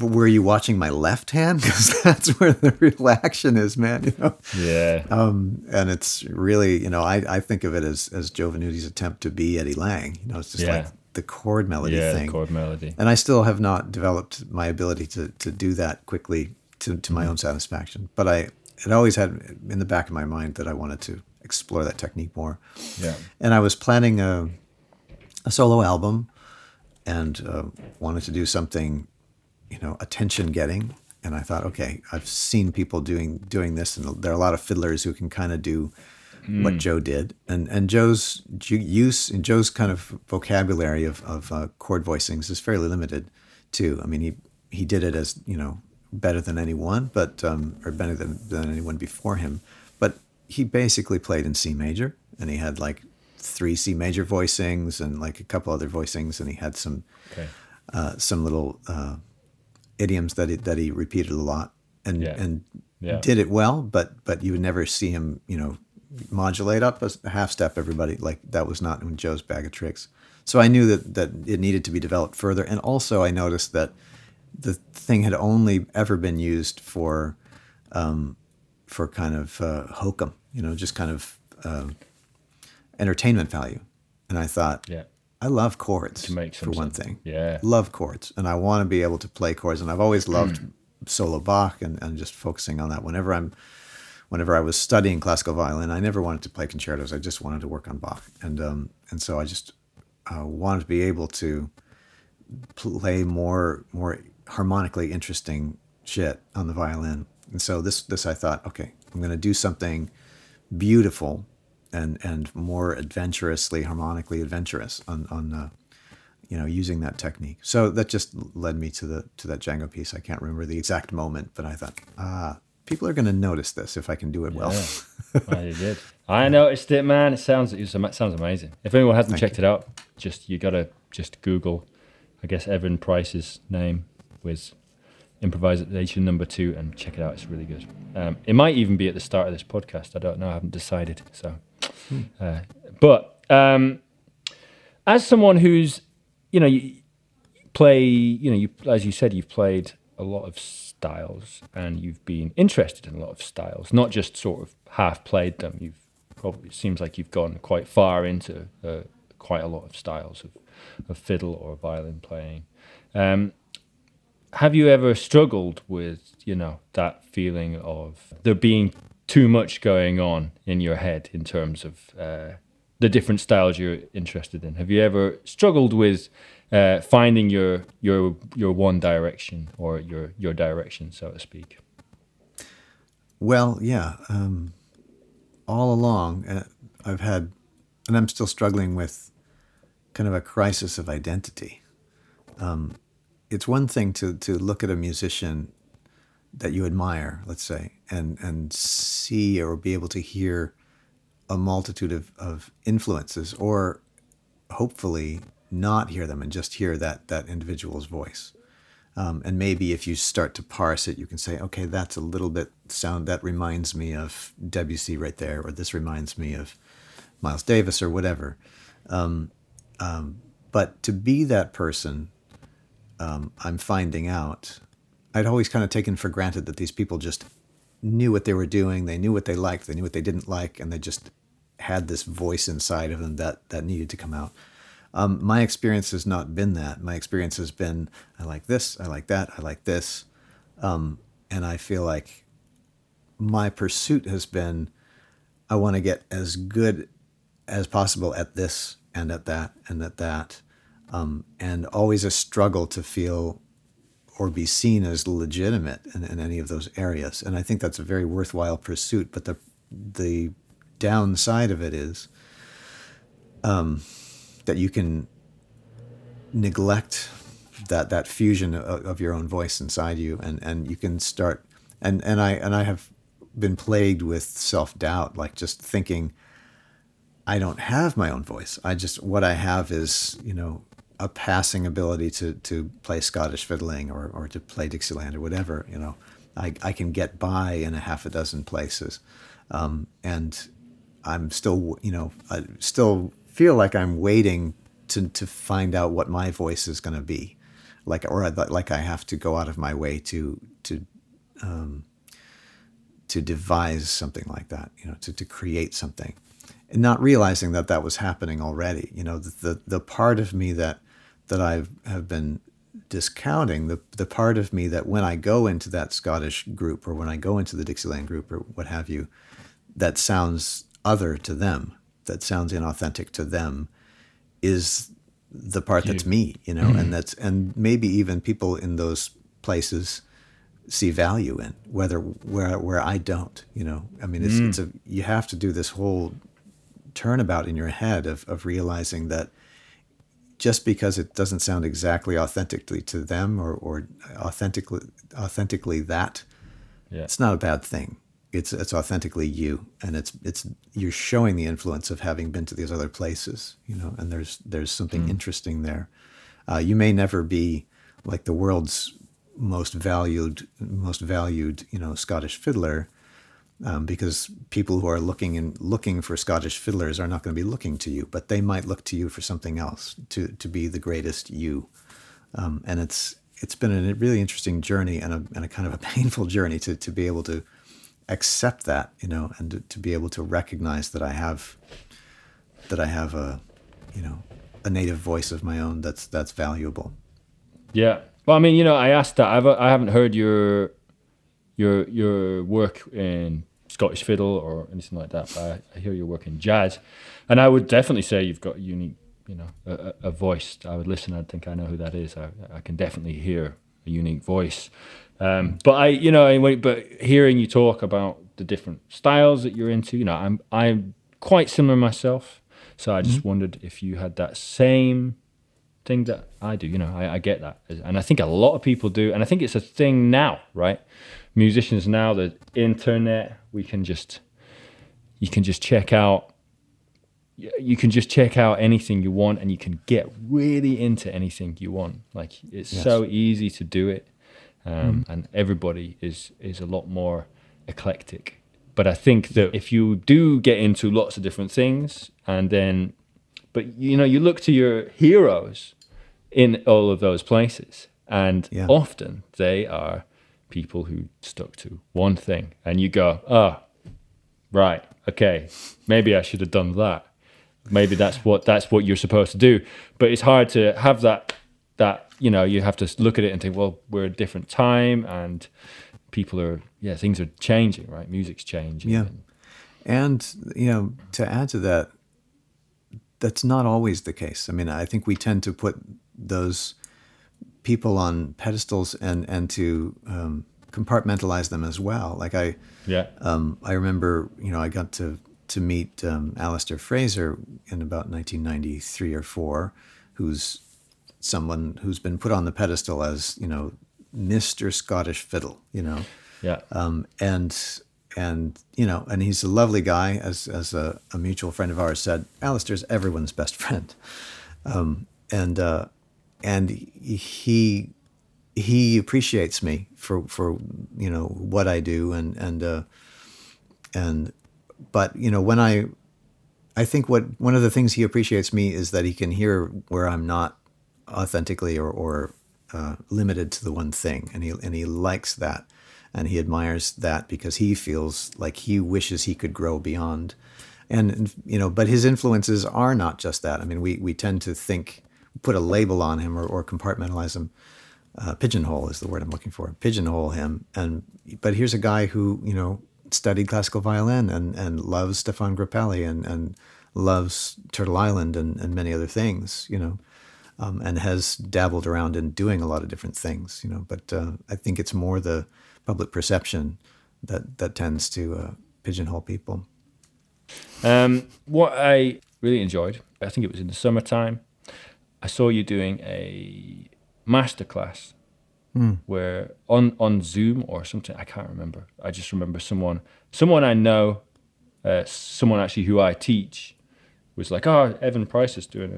were you watching my left hand? Because that's where the real action is, man. You know. Yeah. Um, and it's really, you know, I, I think of it as as Joe Venuti's attempt to be Eddie Lang. You know, it's just Yeah. like the chord melody yeah. thing. Chord melody. And I still have not developed my ability to to do that quickly to to my own satisfaction. But I it always had in the back of my mind that I wanted to explore that technique more. Yeah. And I was planning a a solo album and uh, wanted to do something, you know, attention getting. And I thought, okay, I've seen people doing doing this, and there are a lot of fiddlers who can kind of do what Joe did. And and Joe's use and Joe's kind of vocabulary of of uh, chord voicings is fairly limited, too. I mean, he he did it as you know better than anyone, but um, or better than than anyone before him. But he basically played in C major, and he had like three C major voicings and like a couple other voicings, and he had some Okay. uh, some little uh, idioms that he, that he repeated a lot and Yeah. and Yeah. did it well, but but you would never see him, you know, modulate up a half step. Everybody like that was not in Joe's bag of tricks. So I knew that that it needed to be developed further, and also I noticed that the thing had only ever been used for um, for kind of uh, hokum, you know, just kind of um, entertainment value. And I thought, Yeah. I love chords To make for some one sense. thing. Yeah. Love chords. And I want to be able to play chords. And I've always loved solo Bach and, and just focusing on that. Whenever I'm whenever I was studying classical violin, I never wanted to play concertos. I just wanted to work on Bach. And um, and so I just uh, wanted to be able to play more more harmonically interesting shit on the violin. And so this this I thought, okay, I'm going to do something beautiful and and more adventurously harmonically adventurous on on uh, you know using that technique. So that just led me to the to that Django piece. I can't remember the exact moment, but I thought, ah, people are going to notice this if I can do it well. Yeah. well, you did. I noticed it, man. It sounds it sounds amazing. If anyone hasn't Thank checked it out, just you gotta just Google, I guess Evan Price's name with improvisation number two and check it out. It's really good. Um, it might even be at the start of this podcast. I don't know. I haven't decided. So, uh, but um, as someone who's, you know, you play, you know, you as you said, you've played a lot of styles and you've been interested in a lot of styles, not just sort of half played them. You've probably it seems like you've gone quite far into uh, quite a lot of styles of, of fiddle or violin playing. Um, have you ever struggled with you know that feeling of there being too much going on in your head in terms of uh, the different styles you're interested in have you ever struggled with uh, finding your your your one direction or your your direction so to speak Well, yeah. Um, all along, uh, I've had, and I'm still struggling with kind of a crisis of identity. Um, it's one thing to, to look at a musician that you admire, let's say, and, and see or be able to hear a multitude of, of influences, or hopefully not hear them and just hear that, that individual's voice. Um, and maybe if you start to parse it, you can say, okay, that's a little bit sound that reminds me of Debussy right there, or this reminds me of Miles Davis, or whatever. Um, um, but to be that person, um, I'm finding out. I'd always kind of taken for granted that these people just knew what they were doing. They knew what they liked. They knew what they didn't like, and they just had this voice inside of them that that needed to come out. Um, my experience has not been that. My experience has been I like this, I like that, I like this, um, and I feel like my pursuit has been I want to get as good as possible at this and at that and at that, um, and always a struggle to feel or be seen as legitimate in, in any of those areas. And I think that's a very worthwhile pursuit. But the the downside of it is um, that you can neglect that that fusion of, of your own voice inside you, and and you can start and and I and I have been plagued with self doubt, like just thinking I don't have my own voice. I just what I have is you know a passing ability to to play Scottish fiddling or or to play Dixieland or whatever. You know, I I can get by in a half a dozen places, um, and I'm still you know I still feel like I'm waiting to to find out what my voice is going to be, like or like I have to go out of my way to to um, to devise something like that, you know, to, to create something, and not realizing that that was happening already. You know, the the, the part of me that that I have been discounting, the the part of me that when I go into that Scottish group or when I go into the Dixieland group or what have you, that sounds other to them, that sounds inauthentic to them, is the part that's me, you know, mm-hmm. and that's and maybe even people in those places see value in, whether where where I don't. You know, I mean, it's, mm. it's a you have to do this whole turnabout in your head of of realizing that just because it doesn't sound exactly authentically to them or or authentically authentically that, yeah. it's not a bad thing. It's it's authentically you, and it's it's you're showing the influence of having been to these other places. You know, and there's there's something mm. interesting there. Uh, you may never be like the world's most valued most valued you know Scottish fiddler um, because people who are looking and looking for Scottish fiddlers are not going to be looking to you, but they might look to you for something else to to be the greatest you. Um, and it's it's been a really interesting journey and a, and a kind of a painful journey to to be able to accept that, you know, and to, to be able to recognize that I have that I have a you know a native voice of my own that's that's valuable. Yeah, well, I mean, you know, I asked that. I've I haven't heard your your your work in Scottish fiddle or anything like that. But I, I hear your work in jazz, and I would definitely say you've got a unique, you know, a, a voice. I would listen. I'd think I know who that is. I, I can definitely hear a unique voice. Um, but I, you know, but hearing you talk about the different styles that you're into, you know, I'm I'm quite similar myself. So I just mm-hmm. wondered if you had that same thing that I do. You know, I, I, get that, and I think a lot of people do, and I think it's a thing now, right? Musicians now, the internet, we can just you can just check out you can just check out anything you want and you can get really into anything you want like it's yes. so easy to do it um, mm. and everybody is is a lot more eclectic but i think that if you do get into lots of different things and then but you know, you look to your heroes in all of those places, and yeah. often they are people who stuck to one thing, and you go, oh, right, okay, maybe I should have done that. Maybe that's what that's what you're supposed to do. But it's hard to have that that you know you have to look at it and think, well, we're a different time, and people are yeah, things are changing, right? Music's changing. Yeah. And, you know, to add to that, that's not always the case. I mean, I think we tend to put those people on pedestals and and to um, compartmentalize them as well. Like I, yeah, um, I remember, you know, I got to to meet um, Alasdair Fraser in about 1993 or four, who's someone who's been put on the pedestal as you know Mr. Scottish Fiddle, you know, yeah, um, and and you know, and he's a lovely guy, as as a, a mutual friend of ours said. Alasdair's everyone's best friend, um, and uh, and he he appreciates me for for you know what I do and and uh, and but you know when I I think what one of the things he appreciates me is that he can hear where I'm not authentically or or uh, limited to the one thing, and he and he likes that and he admires that because he feels like he wishes he could grow beyond. And you know but his influences are not just that. I mean we we tend to think put a label on him or, or compartmentalize him uh, pigeonhole is the word i'm looking for pigeonhole him and but here's a guy who you know studied classical violin and and loves stéphane grappelli and and loves turtle island and, and many other things you know um, and has dabbled around in doing a lot of different things you know but uh, i think it's more the public perception that that tends to uh, pigeonhole people. Um, what I really enjoyed, I think it was in the summertime. I saw you doing a masterclass where on on Zoom or something I can't remember. I just remember someone someone I know, uh, someone actually who I teach, was like, "Oh, Evan Price is doing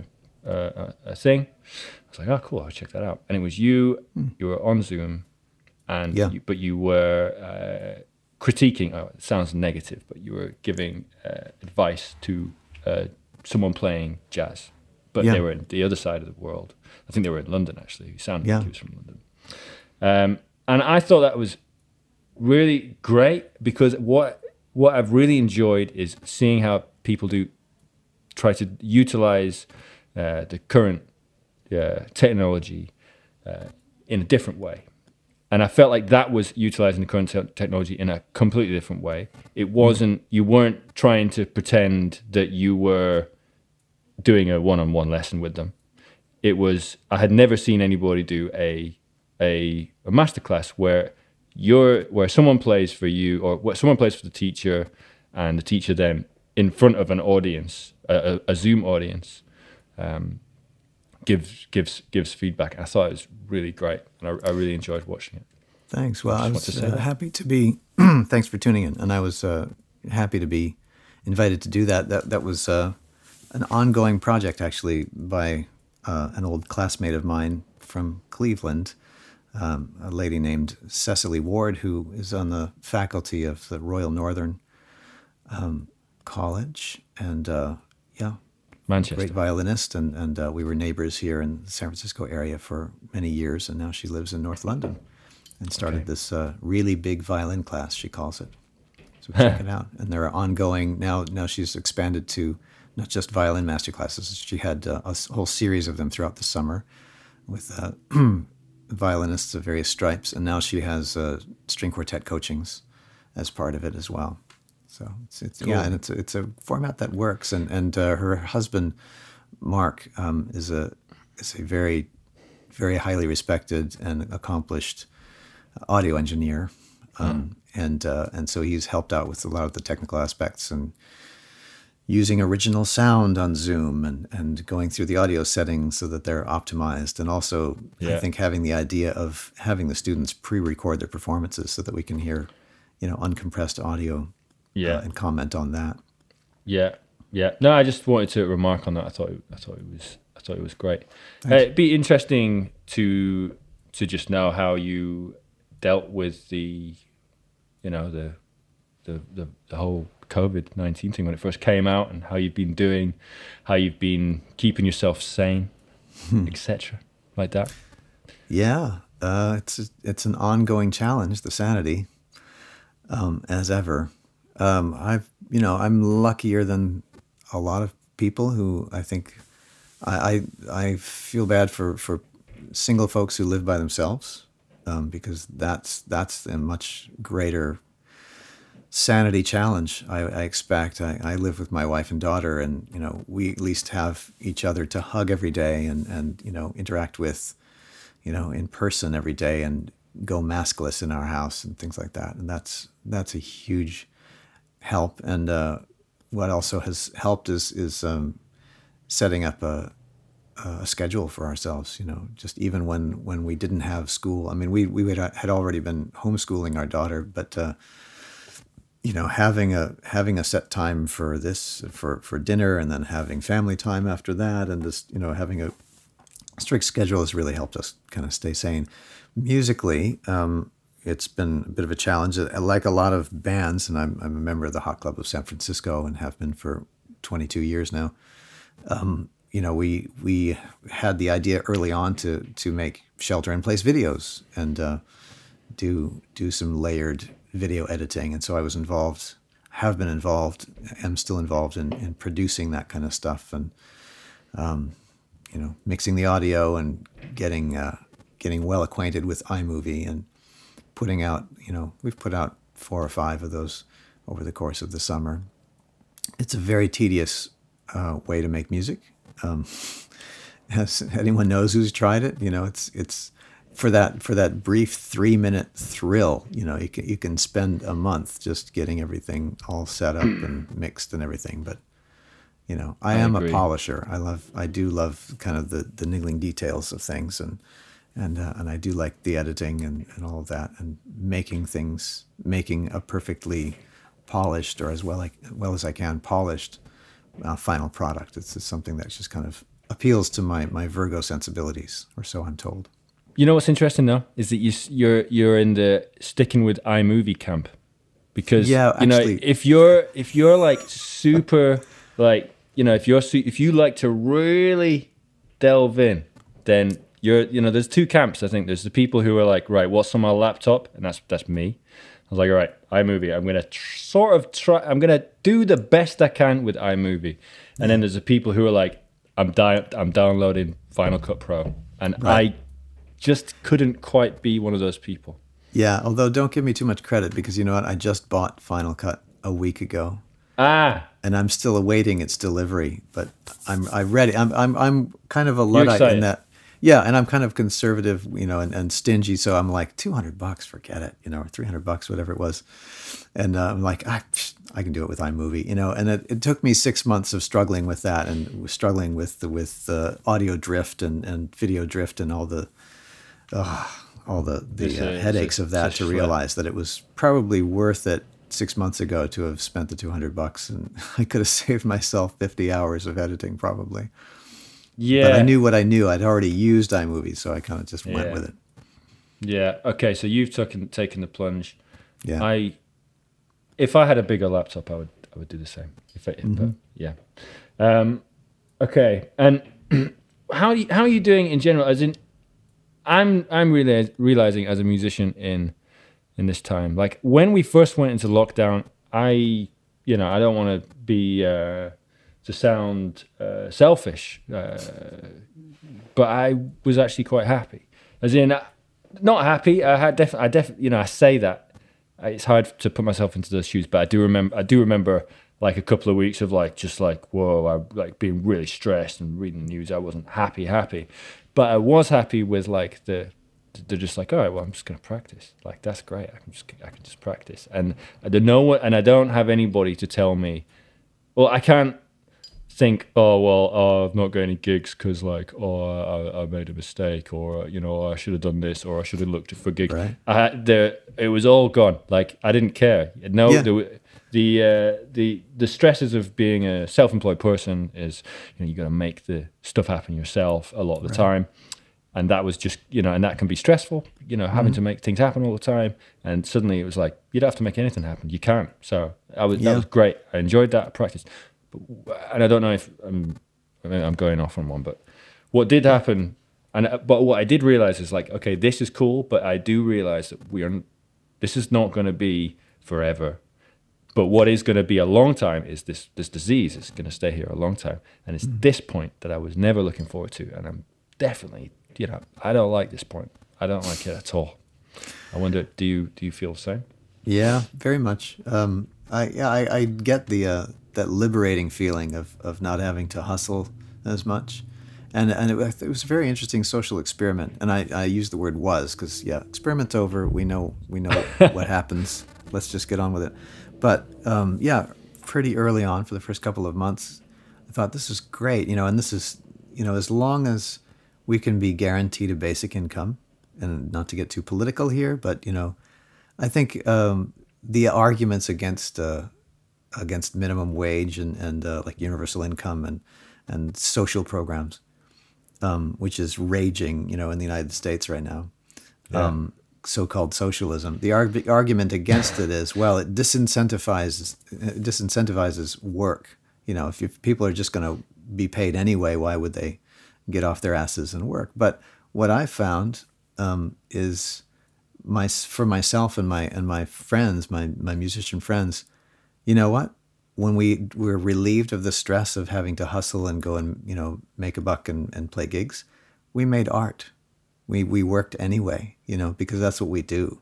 a a, a thing." I was like, "Oh, cool, I'll check that out." And it was you. You were on Zoom, and Yeah. you, but you were uh, critiquing. Oh, it sounds negative, but you were giving uh, advice to uh, someone playing jazz, but Yeah. they were in the other side of the world. I think they were in London actually. He sounded Yeah. like he was from London. Um, and I thought that was really great because what what I've really enjoyed is seeing how people do try to utilize uh, the current uh, technology uh, in a different way. And I felt like that was utilizing the current te- technology in a completely different way. It wasn't, you weren't trying to pretend that you were doing a one on one lesson with them. It was, I had never seen anybody do a, a, a masterclass where you're, where someone plays for you or where someone plays for the teacher and the teacher then in front of an audience, a, a, a Zoom audience, um, gives gives gives feedback. I thought it was really great, and I, I really enjoyed watching it. Thanks. Well, I Just was to uh, happy to be. thanks for tuning in, and I was uh, happy to be invited to do that. That that was uh, an ongoing project, actually, by uh, an old classmate of mine from Cleveland, um, a lady named Cecily Ward, who is on the faculty of the Royal Northern um, College, and uh, yeah, Manchester. great violinist, and and uh, we were neighbors here in the San Francisco area for many years, and now she lives in North London, and started Okay. this uh, really big violin class. She calls it. So check it out. And there are ongoing now. Now she's expanded to not just violin master classes. She had uh, a whole series of them throughout the summer with uh, violinists of various stripes, and now she has uh, string quartet coachings as part of it as well. So it's, it's yeah, and it's a, it's a format that works. And and uh, her husband Mark um, is a is a very very highly respected and accomplished audio engineer, um, and uh, and so he's helped out with a lot of the technical aspects and using original sound on Zoom and and going through the audio settings so that they're optimized, and also I think having the idea of having the students pre-record their performances so that we can hear, you know, uncompressed audio, Yeah. uh, and comment on that. Yeah, yeah. No, I just wanted to remark on that. I thought it, I thought it was I thought it was great. Uh, it'd be interesting to to just know how you dealt with the, you know, the the the, the whole COVID nineteen thing when it first came out, and how you've been doing, how you've been keeping yourself sane, etc. Like that. Yeah, uh, it's it's an ongoing challenge, the sanity, um, as ever. Um, I've you know I'm luckier than a lot of people who I think I I, I feel bad for for single folks who live by themselves um, because that's that's a much greater sanity challenge I, I expect. I, I live with my wife and daughter, and you know we at least have each other to hug every day and and you know interact with you know, in person every day and go maskless in our house and things like that. And that's that's a huge help. And uh, what also has helped is is um, setting up a, a schedule for ourselves. You know, just even when when we didn't have school. I mean, we we had, had already been homeschooling our daughter, but uh, you know, having a having a set time for this for for dinner and then having family time after that, and just you know having a strict schedule has really helped us kind of stay sane. Musically, um, it's been a bit of a challenge. Uh, Like a lot of bands, and I'm, I'm a member of the Hot Club of San Francisco and have been for 22 years now. Um, you know, we we had the idea early on to to make shelter in place videos and uh, do do some layered video editing, and so I was involved, have been involved, am still involved in in producing that kind of stuff and you know, mixing the audio and getting uh, getting well acquainted with iMovie and putting out, you know, we've put out four or five of those over the course of the summer. It's a very tedious uh, way to make music. Um, as anyone knows who's tried it, you know, it's it's for that for that brief three minute thrill. You know, you can you can spend a month just getting everything all set up and mixed and everything, but you know, I, I am agree. a polisher. I love, I do love kind of the, the niggling details of things and, and uh, and I do like the editing and, and all of that, and making things, making a perfectly polished or as well like well as I can polished uh, final product. It's just something that just kind of appeals to my my Virgo sensibilities, or so I'm told. You know what's interesting though is that you you're you're in the sticking with iMovie camp. Because Yeah, you know actually- if you're if you're like super like you know if you're su- if you like to really delve in then you're you know there's two camps I think. There's the people who are like right what's on my laptop? And that's that's me. I was like all right iMovie I'm gonna tr- sort of try I'm gonna do the best I can with iMovie. And then there's the people who are like I'm di- I'm downloading Final Cut Pro. And Right. I just couldn't quite be one of those people. Yeah, although don't give me too much credit because you know what? I just bought Final Cut a week ago, Ah, and I'm still awaiting its delivery. But I'm I ready. I'm I'm I'm kind of a luddite in that. Yeah, and I'm kind of conservative, you know, and, and stingy. So I'm like, 200 bucks, forget it, you know, or 300 bucks, whatever it was. And uh, I'm like, I, psh, I can do it with iMovie, you know. And it, it took me six months of struggling with that and struggling with the, with the audio drift and, and video drift and all the uh, all the, the uh, a- headaches a- of that to schlep. realize that it was probably worth it six months ago to have spent the 200 bucks and I could have saved myself 50 hours of editing probably. yeah. But I knew what I knew. I'd already used iMovie, so I kind of just went with it. Yeah. Okay. So you've taken taken the plunge. Yeah. I, if I had a bigger laptop, I would I would do the same. If it, Mm-hmm. but yeah. Um, okay. And how you, how are you doing in general? As in, I'm I'm realize, realizing as a musician in in this time, like when we first went into lockdown, I you know I don't want to be uh, to sound uh, selfish, uh, but I was actually quite happy. As in, uh, not happy. I had def- I def- you know I say that it's hard to put myself into those shoes, but I do remember I do remember like a couple of weeks of like just like whoa, I like being really stressed and reading the news. I wasn't happy, happy, but I was happy with like the they're just like, all right, well, I'm just gonna practice. Like that's great. I can just I can just practice, and I don't know what, and I don't have anybody to tell me. Well, I can't think, oh well, oh, I've not got any gigs because like, oh, I, I made a mistake, or you know, oh, I should have done this, or I should have looked for gigs. Right. I had the it was all gone. Like I didn't care. No, Yeah. the the uh, the the stresses of being a self-employed person is you know you got to make the stuff happen yourself a lot of the time. And that was just you know and that can be stressful you know having to make things happen all the time. And suddenly it was like you don't have to make anything happen. You can so i was Yeah. that was great. I enjoyed that practice. But, and i don't know if i'm I mean, i'm going off on one but what did happen and uh, but what i did realize is like okay this is cool but i do realize that we are this is not going to be forever but what is going to be a long time is this this disease is going to stay here a long time, and it's this point that I was never looking forward to, and I'm definitely you know I don't like this point. I don't like it at all. I wonder, do you do you feel the same? Yeah, very much. Um, I yeah, I, I get the uh, that liberating feeling of, of not having to hustle as much, and and it, it was a very interesting social experiment. And I, I use the word was because yeah, experiment's over. We know we know what happens. Let's just get on with it. But um, yeah, pretty early on for the first couple of months, I thought this is great. You know, and this is you know as long as we can be guaranteed a basic income, and not to get too political here, but you know. I think um, the arguments against uh, against minimum wage and and uh, like universal income and and social programs, um, which is raging, you know, in the United States right now, um, so-called socialism. The arg- argument against it is, well, it disincentivizes disincentivizes work. You know, if, if people are just going to be paid anyway, why would they get off their asses and work? But what I found um, is my for myself and my and my friends, my my musician friends, you know what? When we were relieved of the stress of having to hustle and go and you know make a buck and, and play gigs, we made art. We we worked anyway, you know, because that's what we do.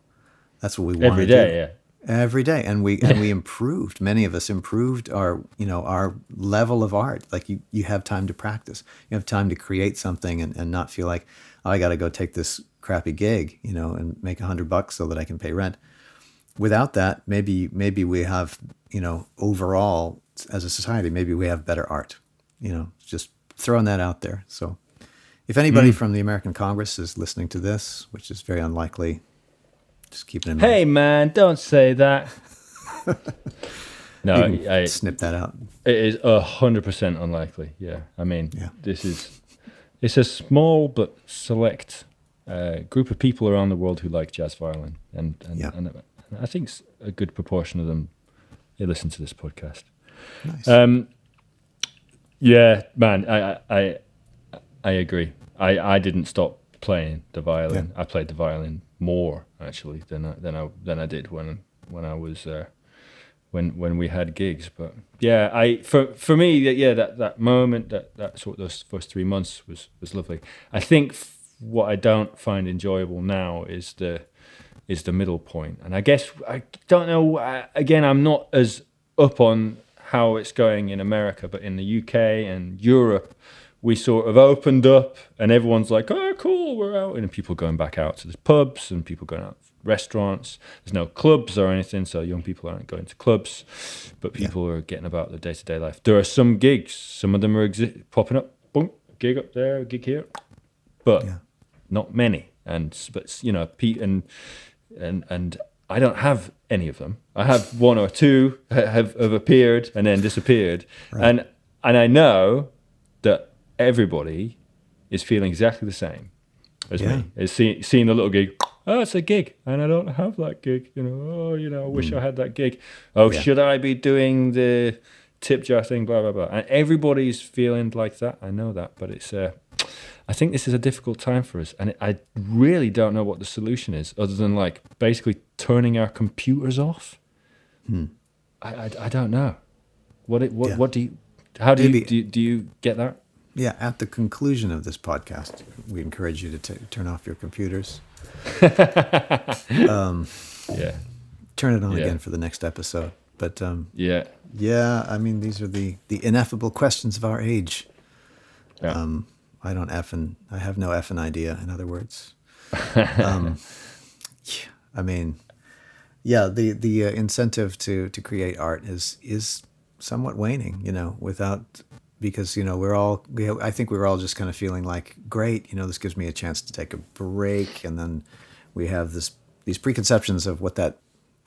That's what we want Every to do. day, yeah. every day. And we and we improved. Many of us improved our you know our level of art. Like you you have time to practice. You have time to create something and, and not feel like oh, i got to go take this crappy gig you know and make a hundred bucks so that i can pay rent. Without that maybe maybe we have you know overall as a society maybe we have better art you know just throwing that out there. So If anybody Hmm. from the American Congress is listening to this, which is very unlikely, just keep it in mind. Hey man, don't say that. no, You can I, snip that out. it is a hundred percent unlikely. Yeah, I mean, Yeah. this is it's a small but select uh, group of people around the world who like jazz violin, and and, Yeah. and I think a good proportion of them they listen to this podcast. Nice. Um, yeah, man, I, I, I, agree. I, I didn't stop playing the violin. I played the violin more actually than I, than I than I did when when I was uh, when when we had gigs. But yeah, I for for me, yeah, yeah, that that moment, that that sort of those first three months was was lovely. I think f- what I don't find enjoyable now is the is the middle point. And I guess I don't know. I, again, I'm not as up on how it's going in America, but in the UK and Europe, we sort of opened up, and everyone's like, "Oh, cool, we're out," and people going back out to the pubs and people going out to restaurants. There's no clubs or anything, so young people aren't going to clubs, but people are getting about their day to day life. There are some gigs. Some of them are exi- popping up. Boom, gig up there, gig here, but Yeah. not many. And but you know, Pete and and and I don't have any of them. I have one or two have, have appeared and then disappeared, and and I know everybody is feeling exactly the same as Yeah. me. Is see, seeing the little gig. Oh, it's a gig, and I don't have that gig. You know, oh, you know, I wish I had that gig. Oh, Yeah. should I be doing the tip jar thing? Blah blah blah. And everybody's feeling like that. I know that, but it's. Uh, I think this is a difficult time for us, and I really don't know what the solution is, other than like basically turning our computers off. I, I, I don't know. What it, what Yeah. what do you? How do you, do you do you get that? Yeah, at the conclusion of this podcast, we encourage you to t- turn off your computers, Yeah, turn it on Yeah. again for the next episode. But um, yeah, yeah, I mean, these are the, the ineffable questions of our age. yeah. Um, I don't effing, I have no effing idea, in other words. um, yeah, I mean, yeah, the, the uh, incentive to, to create art is, is somewhat waning, you know, without, because, you know, we're all, we, I think we're all just kind of feeling like, great, you know, this gives me a chance to take a break. And then we have this, these preconceptions of what that,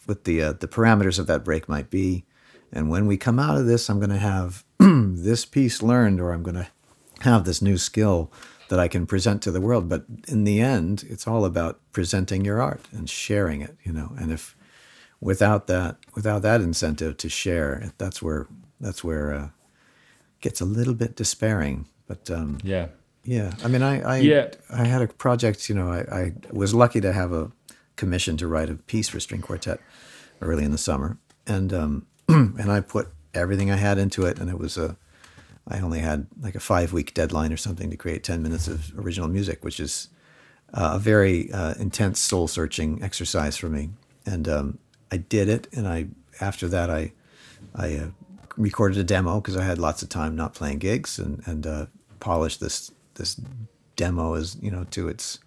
what the, uh, the parameters of that break might be. And when we come out of this, I'm going to have this piece learned, or I'm going to have this new skill that I can present to the world. But in the end, it's all about presenting your art and sharing it, you know. And if without that, without that incentive to share, that's where that's where uh, gets a little bit despairing. But um, yeah. yeah, I mean, I I, Yeah. I had a project. You know, I, I was lucky to have a commission to write a piece for string quartet early in the summer, and um, and I put everything I had into it, and it was a I only had like a five week deadline or something to create ten minutes of original music, which is uh, a very uh, intense soul searching exercise for me, and um, I did it, and I after that I I uh, recorded a demo because I had lots of time not playing gigs and and uh, polished this this demo as you know to its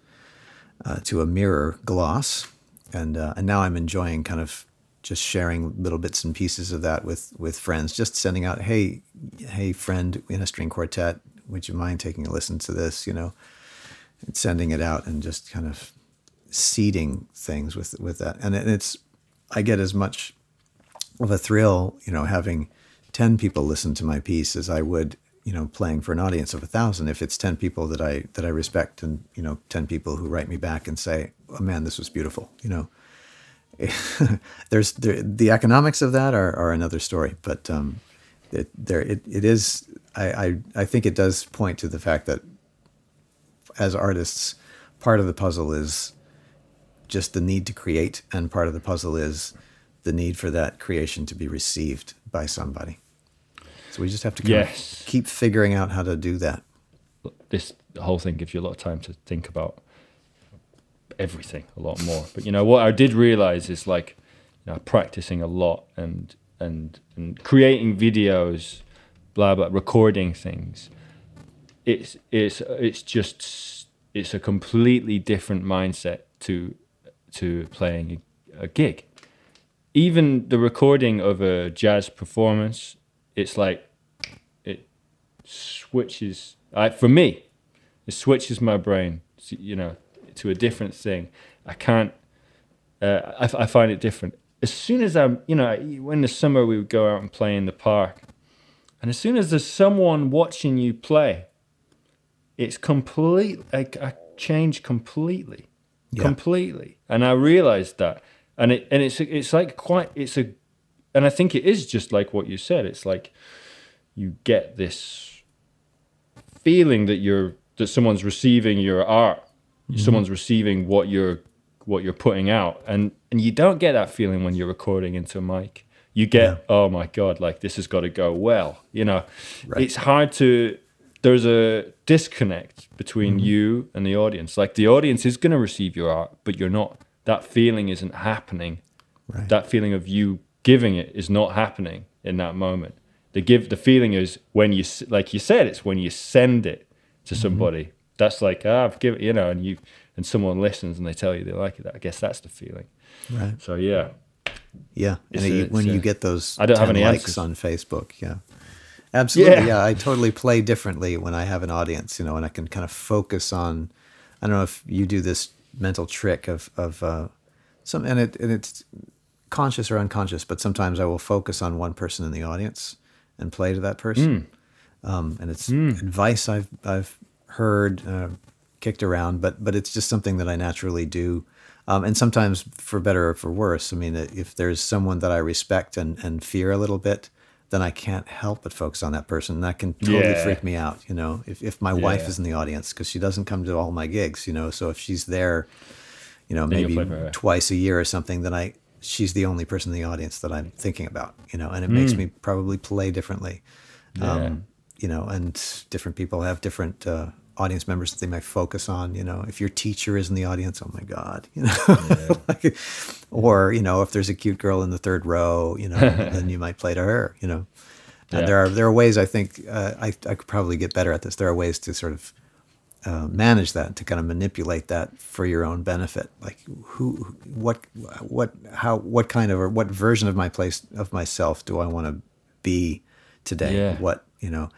uh, to a mirror gloss, and uh, and now I'm enjoying kind of just sharing little bits and pieces of that with with friends, just sending out hey hey friend in a string quartet, would you mind taking a listen to this? You know, and sending it out and just kind of seeding things with with that, and it's I get as much of a thrill, you know, having 10 people listen to my piece as I would, you know, playing for an audience of a thousand. If it's 10 people that I, that I respect and, you know, 10 people who write me back and say, oh man, this was beautiful, you know, there's there, the economics of that are, are another story, but, um, it, there, it, it is, I, I, I think it does point to the fact that as artists, part of the puzzle is just the need to create, and part of the puzzle is the need for that creation to be received by somebody. So we just have to Yes. keep figuring out how to do that. this whole thing gives you a lot of time to think about everything a lot more. But you know what I did realize is like you know, practicing a lot and and and creating videos, blah blah, recording things. It's it's it's just it's a completely different mindset to to playing a, a gig. Even the recording of a jazz performance, it's like it switches. I, for me, It switches my brain, you know, to a different thing. I can't. Uh, I, I find it different. As soon as I'm, you know, when the summer we would go out and play in the park, and as soon as there's someone watching you play, it's complete. I, I change completely, Yeah. completely. And I realized that, and it and it's it's like quite it's a, and I think it is just like what you said. It's like you get this feeling that you're that someone's receiving your art, mm-hmm. someone's receiving what you're what you're putting out, and and you don't get that feeling when you're recording into a mic. You get oh my god, like this has got to go well. You know, Right. it's hard to. There's a disconnect between mm-hmm. you and the audience. Like the audience is going to receive your art, but you're not. That feeling isn't happening Right. that feeling of you giving it is not happening in that moment. The give the feeling is when you like you said it's when you send it to somebody. That's like ah, I've given you know, and you and someone listens and they tell you they like it. I guess that's the feeling. right. So yeah, Yeah, and a- when a- you get those I don't have any likes answers. on Facebook, yeah, absolutely. Yeah. Yeah. I totally play differently when I have an audience, you know, and I can kind of focus on. I don't know if you do this mental trick of of uh, some, and it and it's conscious or unconscious, but sometimes I will focus on one person in the audience and play to that person. Um, and it's advice I've I've heard uh, kicked around, but but it's just something that I naturally do. Um, and sometimes for better or for worse. I mean, if there's someone that I respect and, and fear a little bit, then I can't help but focus on that person. That can totally Yeah. freak me out. You know, if if my wife is in the audience because she doesn't come to all my gigs. You know, so if she's there, you know, Then maybe play for her. twice a year or something, then I she's the only person in the audience that I'm thinking about. You know, and it makes me probably play differently. Hmm. Yeah. Um, you know, and different people have different uh, audience members that they might focus on. You know, if your teacher is in the audience, oh my god, you know, like, or you know, if there's a cute girl in the third row, you know, then you might play to her. You know, and Yeah. there are there are ways I think uh, I I could probably get better at this. There are ways to sort of uh, manage that to kind of manipulate that for your own benefit like who what what how what kind of or what version of my place of myself do i want to be today Yeah. what you know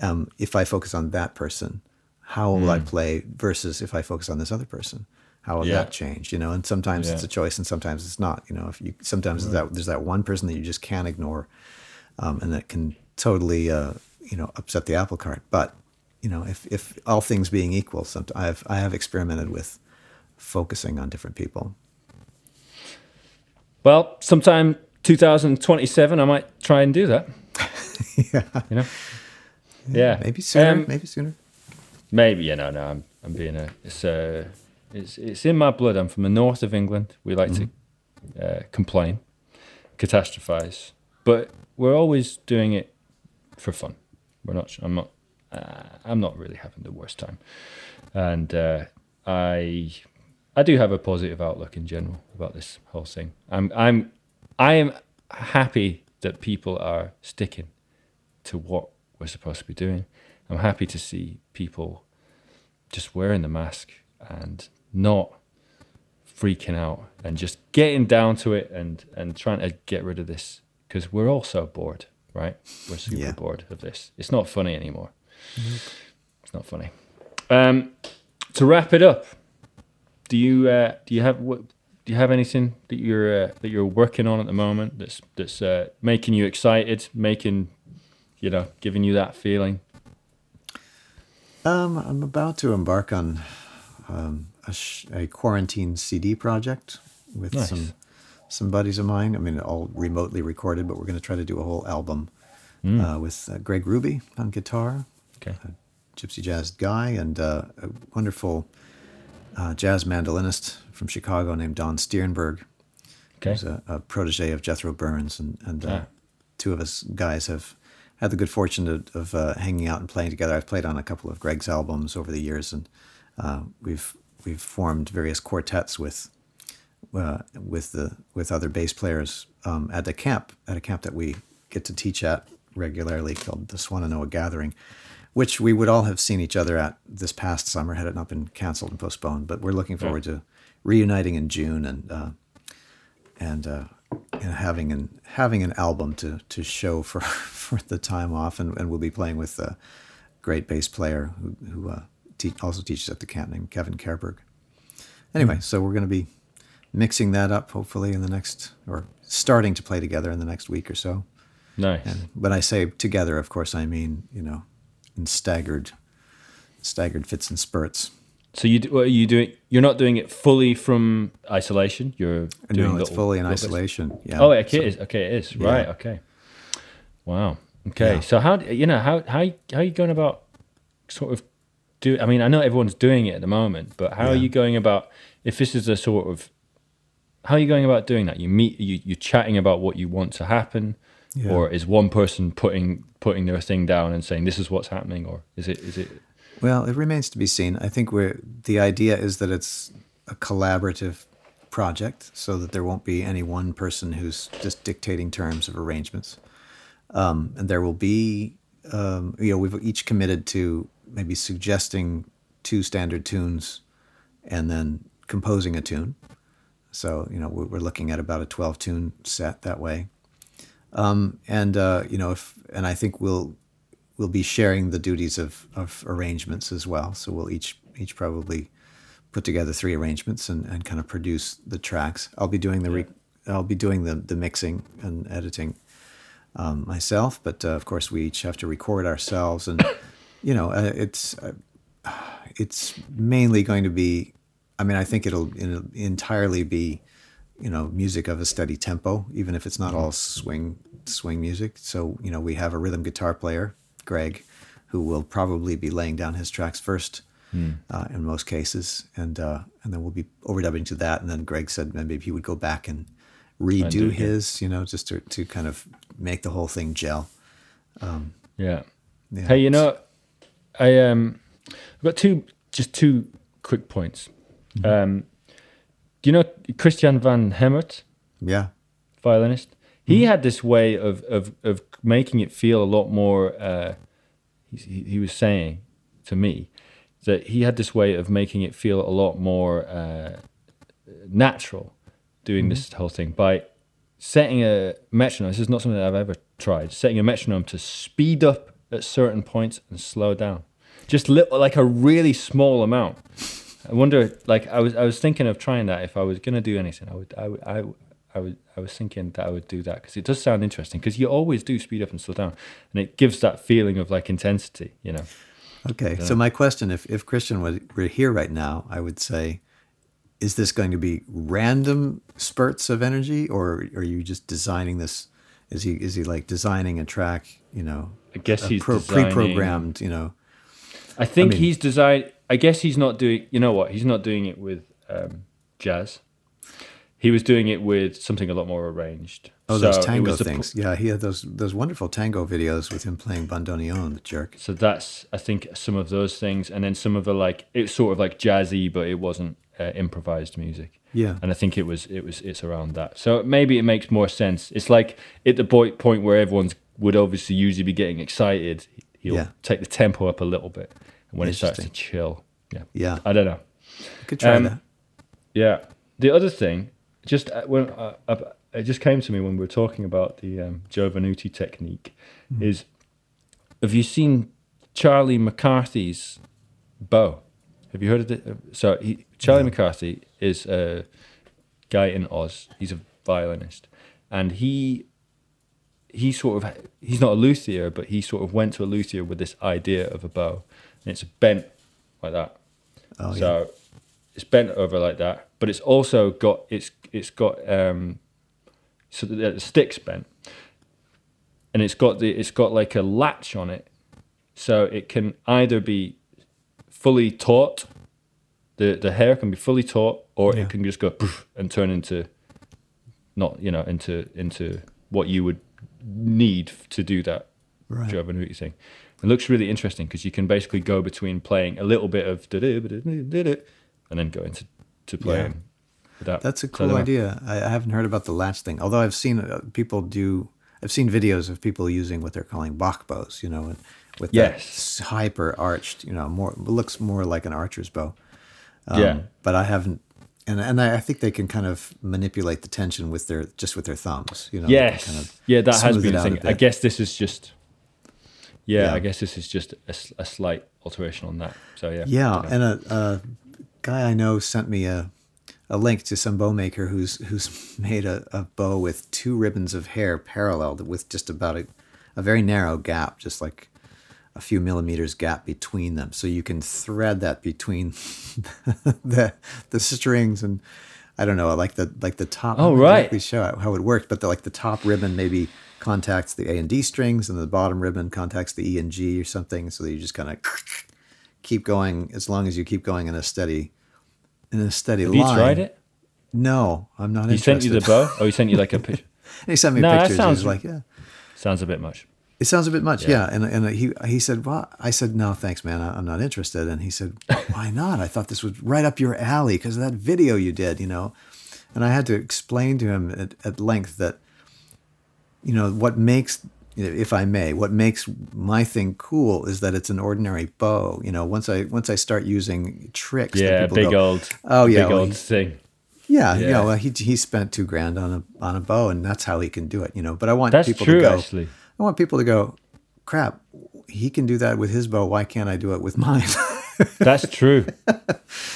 um, if i focus on that person how will i play versus if i focus on this other person how will Hmm. Yeah. that change you know and sometimes it's a choice and sometimes it's not you know if you sometimes there's that there's that one person that you just can't ignore um, and that can totally uh, you know upset the apple cart. But you know, if if all things being equal, somet I have I have experimented with focusing on different people. well, sometime 2027, I might try and do that. yeah, You know, yeah, maybe sooner. Um, maybe sooner. Maybe you know. No, I'm I'm being a. It's uh, it's it's in my blood. I'm from the north of England. We like to uh, complain, catastrophize, but we're always doing it for fun. We're not. I'm not. Uh, I'm not really having the worst time, and uh, I I do have a positive outlook in general about this whole thing. I'm I'm I am happy that people are sticking to what we're supposed to be doing. I'm happy to see people just wearing the mask and not freaking out and just getting down to it and and trying to get rid of this because we're all so bored, right? We're super Yeah. bored of this. It's not funny anymore. It's not funny. Um, to wrap it up, do you uh, do you have what? Do you have anything that you're uh, that you're working on at the moment that's that's uh, making you excited, making you know, giving you that feeling? Um, I'm about to embark on um, a, sh- a quarantine CD project with Nice. some some buddies of mine. I mean, all remotely recorded, but we're going to try to do a whole album uh, with uh, Greg Ruby on guitar, Okay. gypsy jazz guy, and uh, a wonderful uh, jazz mandolinist from Chicago named Don Stiernberg. Okay. Who's a, a protege of Jethro Burns, and, and uh, Ah. two of us guys have had the good fortune of, of uh, hanging out and playing together. I've played on a couple of Greg's albums over the years, and uh, we've we've formed various quartets with uh, with the with other bass players um, at the camp at a camp that we get to teach at regularly called the Swannanoa Gathering, which we would all have seen each other at this past summer had it not been canceled and postponed. But we're looking forward to reuniting in June and uh, and, uh, and having an having an album to to show for for the time off, and, and we'll be playing with a great bass player who, who uh, te- also teaches at the camp named Kevin Kehrberg. Anyway, so we're going to be mixing that up hopefully in the next, or starting to play together in the next week or so. Nice. And when I say together, of course, I mean you know, in staggered, staggered fits and spurts. So you what are you doing? You're not doing it fully from isolation. You're doing no, it's little- fully in bits? isolation. Yeah. Oh, okay, So- it is. Okay, it is. Yeah. Right. Okay. Wow. Okay. Yeah. So how you know how how how are you going about sort of do? I mean, I know everyone's doing it at the moment, but how are you going about if this is a sort of how are you going about doing that? You meet you you're chatting about what you want to happen, Yeah. or is one person putting putting their thing down and saying this is what's happening, or is it is it Well, it remains to be seen. I think we're the idea is that it's a collaborative project, so that there won't be any one person who's just dictating terms of arrangements, um, and there will be, um, you know, we've each committed to maybe suggesting two standard tunes, and then composing a tune. So you know, we're we're looking at about a twelve tune set that way, um, and uh, you know, if and I think we'll we'll be sharing the duties of, of arrangements as well. So we'll each each probably put together three arrangements and, and kind of produce the tracks. I'll be doing the re, I'll be doing the, the mixing and editing um, myself, but uh, of course we each have to record ourselves, and you know uh, it's uh, it's mainly going to be. I mean, I think it'll, it'll entirely be you know music of a steady tempo, even if it's not all swing swing music. So you know we have a rhythm guitar player, Greg, who will probably be laying down his tracks first. Uh, in most cases, and uh, and then we'll be overdubbing to that. And then Greg said maybe he would go back and redo do it. his, you know, just to, to kind of make the whole thing gel. yeah? Yeah. Hey, you know, I um, I've got two just two quick points. Mm-hmm. Um, do you know Christiaan van Hemert, Yeah, violinist? Mm-hmm. He had this way of of of making it feel a lot more. Uh, he, he was saying to me that he had this way of making it feel a lot more uh, natural, doing this Mm-hmm. whole thing by setting a metronome. This is not something that I've ever tried. Setting a metronome to speed up at certain points and slow down, just little, like a really small amount. I wonder, like I was, I was thinking of trying that. If I was gonna do anything, I would, I would, I, I would, I was thinking that I would do that because it does sound interesting. Because you always do speed up and slow down, and it gives that feeling of like intensity. You know, Okay. So my question, if if Christiaan were, were here right now, I would say, is this going to be random spurts of energy, or are you just designing this? Is he is he like designing a track? You know, I guess he's pro- pre-programmed. You know, I think mean- he's designed. I guess he's not doing. You know what? He's not doing it with um, jazz. He was doing it with something a lot more arranged. oh, So those tango things. yeah, he had those those wonderful tango videos with him playing bandoneon, the jerk. So that's I think some of those things, and then some of the like it's sort of like jazzy, but it wasn't uh, improvised music. Yeah. and I think it was it was it's around that. So maybe it makes more sense. It's like at the boy- point where everyone's would obviously usually be getting excited. He'll Yeah. take the tempo up a little bit, and when it starts to chill, yeah, Yeah, I don't know. could try Um, that. Yeah. The other thing, just uh, when uh, uh, it just came to me when we were talking about the um, Joe Venuti technique, is have you seen Charlie McCarthy's bow? Have you heard of it? So he, Charlie McCarthy is a guy in Oz. He's a violinist, and he he sort of he's not a luthier, but he sort of went to a luthier with this idea of a bow, and it's bent like that. Oh, so it's bent over like that, but it's also got it's it's got um so the, the stick's bent, and it's got the it's got like a latch on it, so it can either be fully taut, the the hair can be fully taut, or Yeah. it can just go and turn into not you know into into what you would need to do that Right. Joe Venuti thing. It looks really interesting because you can basically go between playing a little bit of and then go into to playing with that. That's a So I cool don't idea. I, haven't heard about the latch thing, although I've seen uh, people do. I've seen videos of people using what they're calling Bach bows, you know, with that Yes. hyper arched, you know, more looks more like an archer's bow. Um, Yeah. but I haven't, and and I, I think they can kind of manipulate the tension with their just with their thumbs, you know. Yes, kind of yeah, that has been a thing. a I guess this is just yeah, Yeah. I guess this is just a slight alteration on that. So yeah, Yeah, and a, a guy I know sent me a a link to some bow maker who's who's made a, a bow with two ribbons of hair paralleled with just about a, a very narrow gap, just like a few millimeters gap between them, so you can thread that between the the strings and I don't know, like the like the top. Oh, right. exactly show how it worked, but the, like the top ribbon maybe contacts the A and D strings, and the bottom ribbon contacts the E and G or something. So that you just kind of keep going as long as you keep going in a steady in a steady Have line. you tried it? No, I'm not He interested. sent you the bow, Oh, he sent you like a picture? he sent me No, that pictures. He sounds- was like, yeah. Sounds a bit much. It sounds a bit much, yeah. And and he he said, well, I said, no, thanks, man. I, I'm not interested. And he said, why not? I thought this was right up your alley because of that video you did, you know. And I had to explain to him at, at length that, you know, what makes, if I may, what makes my thing cool is that it's an ordinary bow. You know, once I once I start using tricks, that Yeah, people big go, old. Oh, yeah, big well, old he- thing. yeah, you Yeah. know, he he spent two grand on a on a bow, and that's how he can do it. You know, but I want That's people true, to go. actually. I want people to go, crap. He can do that with his bow. Why can't I do it with mine? That's true.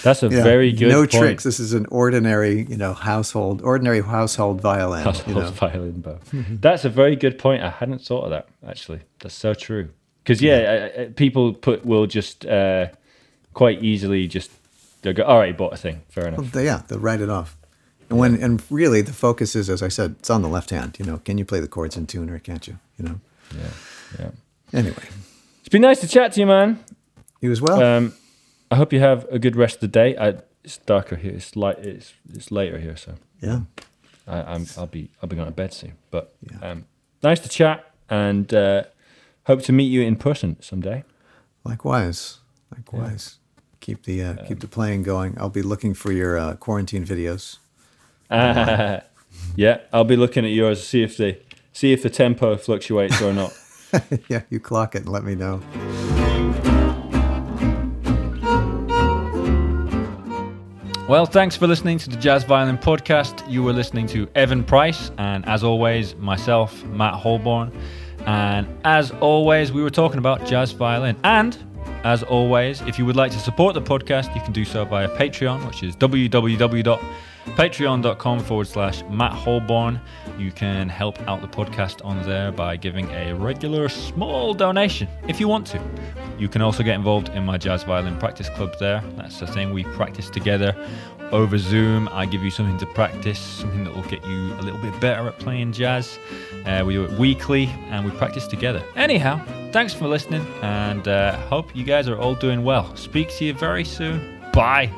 That's a Yeah, very good No point. tricks. This is an ordinary, you know, household, ordinary household violin. Household you know? violin bow. That's a very good point. I hadn't thought of that actually. That's so true. Because yeah, I- I- people put will just uh, quite easily just they'll go. All right, bought a thing. Fair enough. Well, they- yeah, they'll write it off. And when and really the focus is, as I said, it's on the left hand. You know, can you play the chords in tune or can't you? You know. Yeah, yeah. Anyway, It's been nice to chat to you, man. you as well. Um, I hope you have a good rest of the day. I, it's darker here. It's light. It's it's later here, so yeah. I, I'm I'll be I'll be going to bed soon. But Yeah. um, nice to chat, and uh, hope to meet you in person someday. Likewise. Likewise. Keep the uh, keep the playing going. I'll be looking for your uh, quarantine videos. yeah, I'll be looking at yours see if the see if the tempo fluctuates or not. yeah, you clock it and let me know. Well, thanks for listening to the Jazz Violin Podcast. You were listening to Evan Price, and as always, myself, Matt Holborn. And as always, we were talking about jazz violin. And as always, if you would like to support the podcast, you can do so via Patreon, which is www.patreon.com forward slash Matt Holborn. You can help out the podcast on there by giving a regular small donation if you want to. You can also get involved in my jazz violin practice club there. That's the thing we practice together over Zoom. I give you something to practice, something that will get you a little bit better at playing jazz. Uh, we do it weekly and we practice together. Anyhow, thanks for listening and uh, hope you guys are all doing well. Speak to you very soon. Bye.